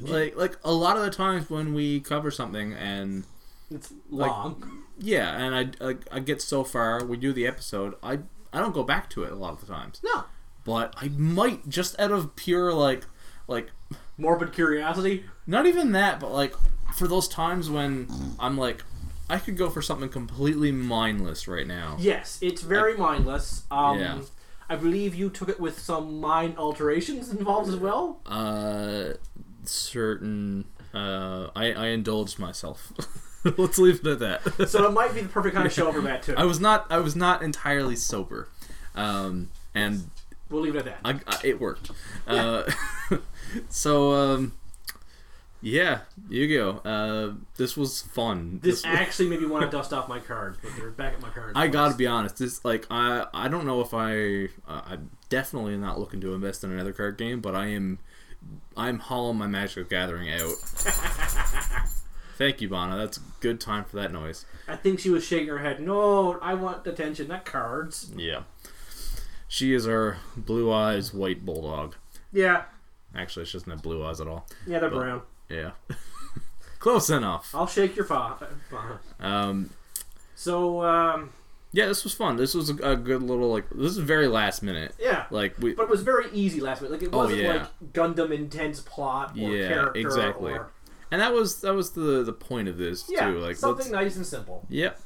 Like like a lot of the times when we cover something and It's long. yeah, and I, I I get so far, we do the episode, I I don't go back to it a lot of the times. no, But I might just out of pure like like morbid curiosity. not even that, but like for those times when I'm like I could go for something completely mindless right now. Yes, it's very mindless. Um, Yeah. I believe you took it with some mind alterations involved as well. Uh certain uh I I indulged myself. Let's leave it at that. So it might be the perfect kind of show for that too. I was not I was not entirely sober. Um and We'll leave it at that. I, I, it worked. Uh, so um, yeah, Yu-Gi-Oh. Uh, this was fun. This actually made me want to dust off my cards, but they're back at my cards. I gotta be honest. This like I I don't know if I uh, I'm definitely not looking to invest in another card game, but I am I'm hauling my Magic the Gathering out. Thank you, Bana. That's a good time for that noise. I think she was shaking her head. No, I want attention, not cards. Yeah. She is our blue eyes white bulldog. Yeah, Actually, she doesn't have blue eyes at all. yeah, they're But- brown. Yeah. Close enough. I'll shake your fa- Um, So, um, yeah, this was fun. This was a, a good little like. This is very last minute. yeah. Like we. But it was very easy last week. Like it Oh, wasn't yeah. like Gundam intense plot or Yeah, character exactly. or And that was that was the the point of this yeah, too. Like something nice and simple. Yep.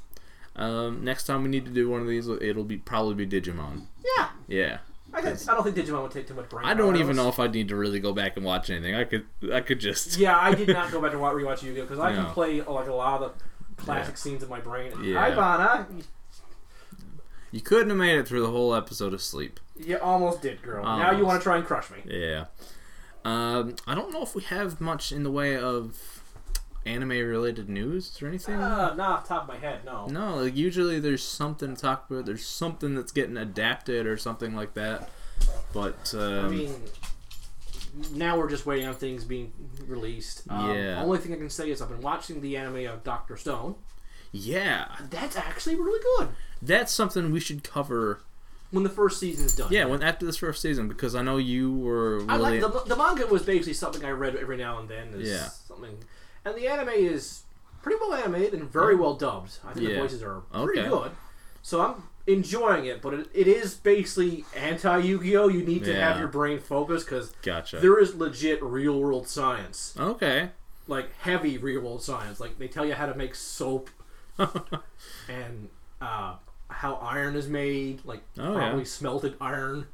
Um, next time we need to do one of these, it'll be probably be Digimon. Yeah, Yeah. I, guess, I don't think Digimon would take too much brain. I don't even know if I need to really go back and watch anything. I could I could just Yeah, I did not go back and wa- rewatch Yu-Gi-Oh because I No. can play like a lot of the classic scenes in my brain. Yeah. Hi, Vanna. You couldn't have made it through the whole episode of sleep. You almost did, girl. Now you want to try and crush me. Yeah. Um, I don't know if we have much in the way of anime related news or anything. Uh, not off the top of my head, no. no, like usually there's something to talk about. There's something that's getting adapted or something like that. But um, I mean, now we're just waiting on things being released. Um, Yeah. Only thing I can say is I've been watching the anime of Doctor Stone. yeah, That's actually really good. that's something we should cover. When the first season is done. Yeah, when after this first season, because I know you were really I like the, the manga was basically something I read every now and then. Yeah. Something, and the anime is pretty well animated and very well dubbed. I think the voices are pretty Okay. good. So I'm enjoying it, but it, it is basically anti Yu-Gi-Oh. You need to have Yeah. your brain focused because gotcha. there is legit real world science, okay. like heavy real world science. Like they tell you how to make soap and uh, how iron is made, like Oh, probably yeah. smelted iron,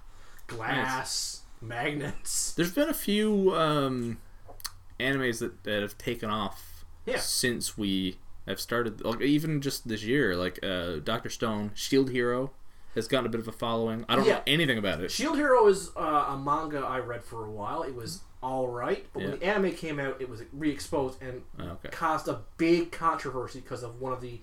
glass, magnets. There's been a few um, animes that, that have taken off Yeah. since we have started, like, even just this year. Like uh, Doctor Stone, Shield Hero has gotten a bit of a following. I don't Yeah. know anything about it. Shield Hero is uh, a manga I read for a while. It was all right, but when the anime came out, it was re-exposed and Okay. caused a big controversy because of one of the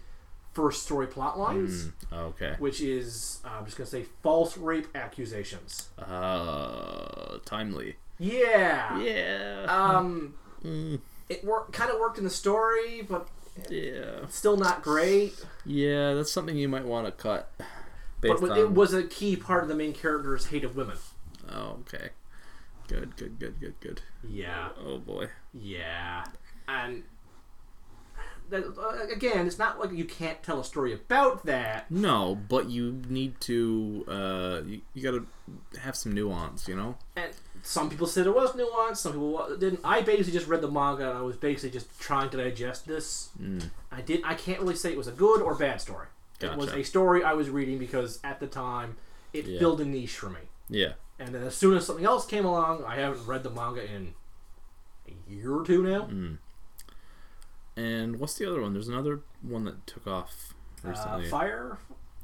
first story plot lines, Mm, okay. which is uh, I'm just gonna say false rape accusations. Uh, timely. Yeah. Yeah. Um, Mm, it worked kind of worked in the story, but yeah. still not great. Yeah, that's something you might want to cut. But on... it was a key part of the main character's hate of women. Oh, okay. Good, good, good, good, good. Yeah. Oh boy. Yeah, and that, uh, again, it's not like you can't tell a story about that. No, but you need to. Uh, you, you gotta have some nuance, you know. And some people said it was nuanced, some people didn't. I basically just read the manga and I was basically just trying to digest this. Mm. I did. I can't really say it was a good or bad story. It was a story I was reading because at the time it Yeah. filled a niche for me. Yeah. And then as soon as something else came along, I haven't read the manga in a year or two now. Mm. And what's the other one? There's another one that took off Uh, recently. Fire,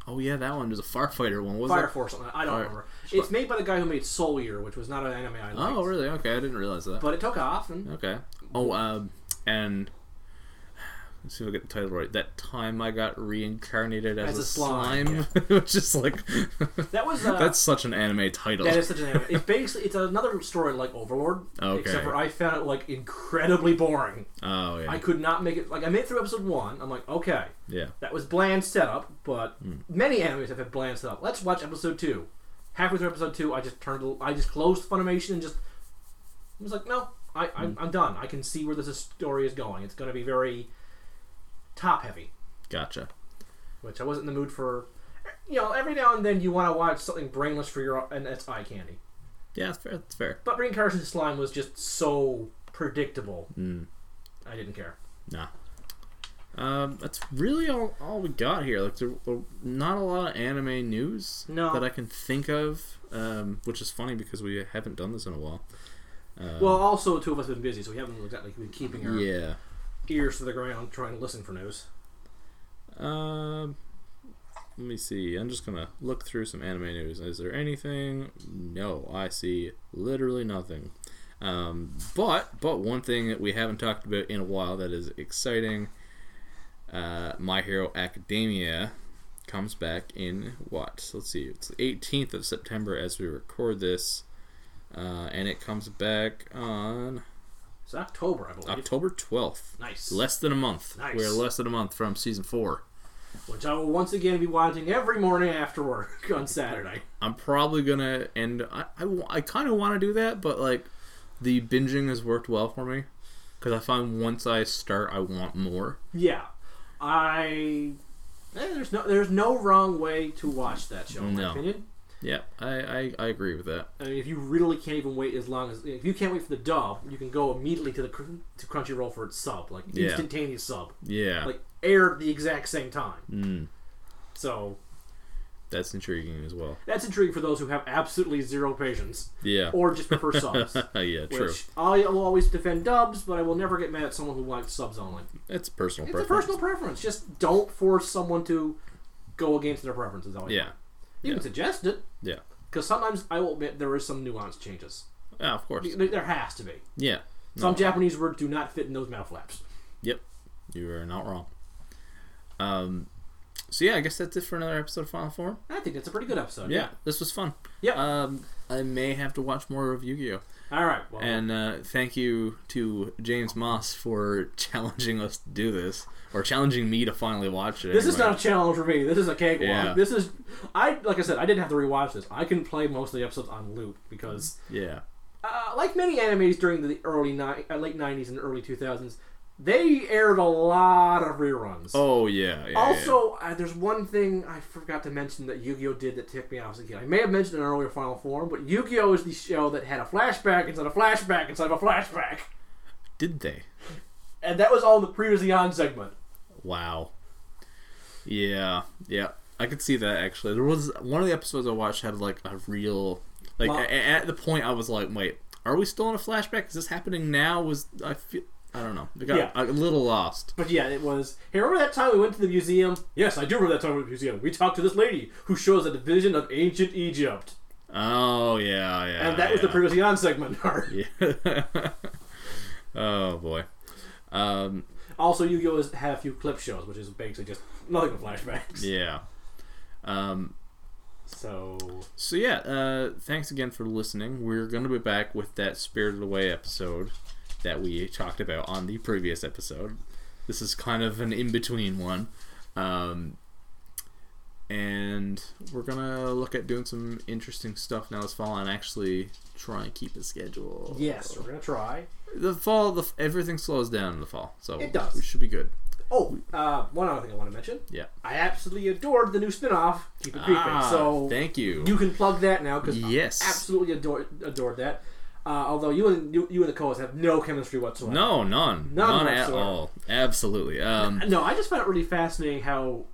oh yeah, that one. There's a Firefighter one. Was Fire it? Force. I don't Fire- remember. It's made by the guy who made Soul Eater, which was not an anime I liked. Oh really? Okay, I didn't realize that. But it took off, and Okay. Oh, um, and let's see if I get the title right. That time I got reincarnated as, As a, a slime, was just like that was uh, that's such an anime title. that is such an anime. It's basically it's another story like Overlord, Okay. except for I found it like incredibly boring. oh yeah, I could not make it like I made it through episode one. I'm like, okay, yeah. that was bland setup, but Hmm. many animes have had bland setup. Let's watch episode two. Halfway through episode two, I just turned, I just closed the Funimation and just I was like, no, I, Hmm. I'm, I'm done. I can see where this story is going. It's going to be very top heavy. Gotcha. which I wasn't in the mood for. You know, every now and then you want to watch something brainless for your, and that's eye candy. Yeah, that's fair. That's fair. But Reincarnation Slime was just so predictable. Mm. I didn't care. Nah. Um, that's really all, all we got here. Like, there, there- not a lot of anime news No. that I can think of, um, which is funny because we haven't done this in a while. Um, Well, also two of us have been busy, so we haven't exactly been keeping our yeah. Ears to the ground trying to listen for news. Um, let me see. I'm just gonna look through some anime news. Is there anything? No, I see literally nothing. Um, but but one thing that we haven't talked about in a while that is exciting. Uh, My Hero Academia comes back in what? Let's see. It's the 18th of September as we record this, uh, and it comes back on It's October, I believe. October 12th. Nice. Less than a month. Nice. We're less than a month from season four. Which I will once again be watching every morning after work on Saturday. I'm probably gonna end. I, I, kind of want to do that, but like the binging has worked well for me because I find once I start, I want more. Yeah, I. eh, there's no there's no wrong way to watch that show, in my opinion. Yeah, I, I, I agree with that. I mean, if you really can't even wait as long as if you can't wait for the dub, you can go immediately to the to Crunchyroll for its sub, like Yeah. instantaneous sub, Yeah, like aired at the exact same time. mm, So that's intriguing as well. that's intriguing for those who have absolutely zero patience Yeah, or just prefer subs. yeah, true. Which I will always defend dubs, but I will never get mad at someone who likes subs only. It's personal It's preference. a personal preference. Just don't force someone to go against their preferences. Always. Yeah, You yeah. can suggest it, yeah, because sometimes I will admit there is some nuance changes. yeah. Of course. There there has to be. Yeah. Some Japanese words do not fit in those mouth flaps. Yep, you are not wrong. Um, so yeah, I guess that's it for another episode of Final Form. I think that's a pretty good episode. Yeah, this was fun. Yeah. Um, I may have to watch more of Yu-Gi-Oh. All right. Well, And uh, thank you to James Moss for challenging us to do this, or challenging me to finally watch it. this is not a challenge for me. This is a cakewalk. Yeah. This is, I like I said, I didn't have to rewatch this. I can play most of the episodes on loop because, Yeah. uh, like many animes during the early ni- uh, late '90s and early 2000s, they aired a lot of reruns. Oh yeah. yeah Also, uh, there's one thing I forgot to mention that Yu-Gi-Oh did that ticked me off as a kid. I may have mentioned it in an earlier Final Form, but Yu-Gi-Oh is the show that had a flashback inside a flashback inside of a flashback, did they? and that was all the previously on segment. Wow. Yeah. Yeah. I could see that actually. There was one of the episodes I watched had like a real like Well- at the point I was like, wait, are we still in a flashback? Is this happening now? Was I feel I don't know. I got Yeah. a little lost. But yeah, it was. Hey, remember that time we went to the museum? Yes, I do remember that time we went to the museum. We talked to this lady who shows a division of ancient Egypt, Oh yeah, yeah. and that was the yeah. previously on segment. Yeah. oh boy. Um, also, Yu-Gi-Oh has had a few clip shows, which is basically just nothing but flashbacks. yeah. Um, So so yeah, uh, thanks again for listening. We're gonna be back with that Spirited Away episode that we talked about on the previous episode. This is kind of an in-between one. Um, and we're gonna look at doing some interesting stuff now this fall and actually try and keep a schedule. yes, we're gonna try. The fall, the everything slows down in the fall, so It does. We should be good. Oh, uh, one other thing I want to mention. Yeah. I absolutely adored the new spin-off, Keep It Creepy. Ah, so thank you. you can plug that now because Yes. absolutely adored, adored that. Uh, although you and you, you and the co-host have no chemistry whatsoever. No, none, None none, at all. Absolutely. Um, No, I just found it really fascinating how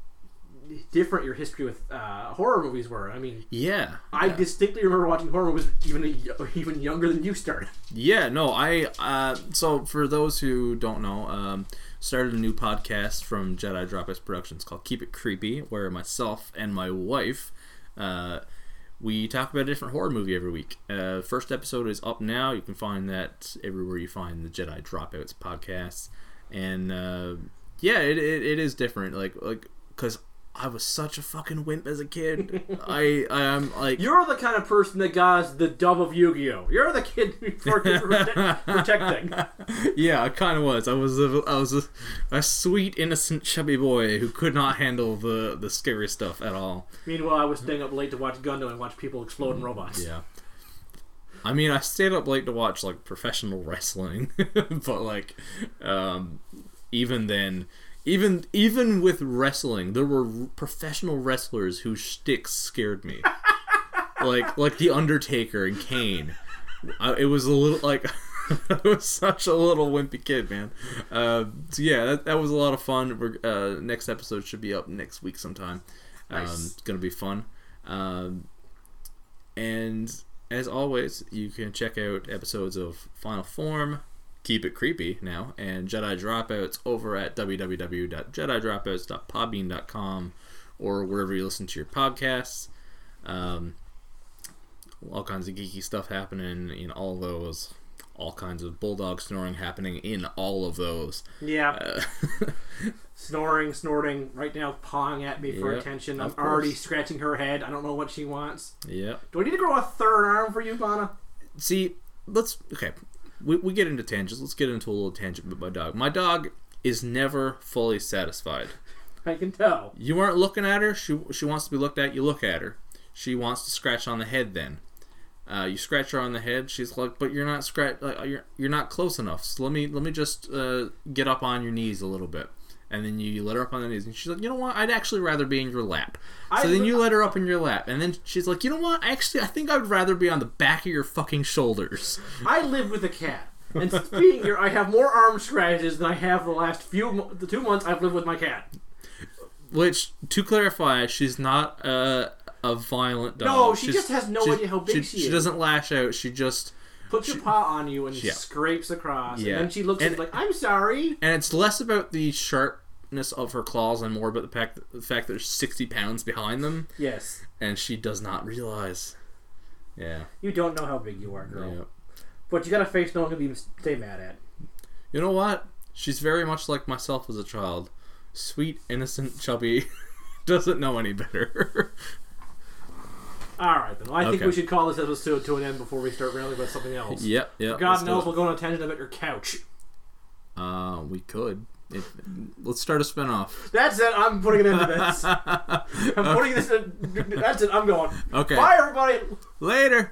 different your history with uh, horror movies were. I mean, yeah. I yeah. distinctly remember watching horror movies even a, even younger than you started. Yeah, no, I. Uh, so for those who don't know, um, started a new podcast from Jedi Dropouts Productions called Keep It Creepy, where myself and my wife, uh, we talk about a different horror movie every week. Uh, first episode is up now. You can find that everywhere you find the Jedi Dropouts podcast. and uh, yeah, it, it, it is different. Like like because. I was such a fucking wimp as a kid. I I am like You're the kind of person that got the dub of Yu-Gi-Oh. You're the kid before kids were protecting. yeah, I kind of was. I was a, I was a, a sweet, innocent, chubby boy who could not handle the the scary stuff at all. Meanwhile, I was staying up late to watch Gundam and watch people explode in robots. Yeah. I mean, I stayed up late to watch like professional wrestling, but like, um, even then, even even with wrestling, there were professional wrestlers whose shticks scared me, like like the Undertaker and Kane. I, it was a little like. I was such a little wimpy kid, man. Uh, so yeah, that, that was a lot of fun. We're, uh, next episode should be up next week sometime. Um, Nice. it's gonna be fun. Um, and as always, you can check out episodes of Final Form, Keep It Creepy now, and Jedi Dropouts over at www.jedidropouts.podbean.com, or wherever you listen to your podcasts. Um, all kinds of geeky stuff happening in all those. All kinds of bulldog snoring happening in all of those. Yeah, Uh, snoring, snorting, right now pawing at me for Yep, attention. I'm already scratching her head. I don't know what she wants. yep. Do I need to grow a third arm for you, Bana? See, let's okay. We, we get into tangents. Let's get into a little tangent with my dog. My dog is never fully satisfied. I can tell. You aren't looking at her. She she wants to be looked at. You look at her. She wants to scratch on the head. Then, uh, you scratch her on the head. She's like, "But you're not scratch. Like, you're you're not close enough. So let me let me just uh, get up on your knees a little bit." And then you, you let her up on the knees, and she's like, "You know what? I'd actually rather be in your lap." So I- then you let her up in your lap, and then she's like, "You know what? Actually, I think I would rather be on the back of your fucking shoulders." I live with a cat. And speaking here, I have more arm scratches than I have the last few, the two months I've lived with my cat. Which, to clarify, she's not uh, a violent dog. No, she She's- just has no idea how big she She is. She doesn't lash out. She just Puts your paw on you and Yeah. scrapes across. Yeah. And then she looks at And- you like, I'm sorry. and it's less about the sharpness of her claws and more about the fact the fact that there's 60 pounds behind them, Yes. and she does not realize. Yeah, You don't know how big you are, girl. yeah. But you got a face no one can be stay mad at. You know what? She's very much like myself as a child. Sweet, innocent, chubby. Doesn't know any better. All right, then. Well, I think Okay. we should call this episode to an end before we start railing about something else. yep, yep. God do knows it. we'll go on a tangent about your couch. Uh, we could. If, let's start a spinoff. That's it. I'm putting an end to this. I'm putting this. In, that's it. I'm going. Okay. Bye, everybody. Later.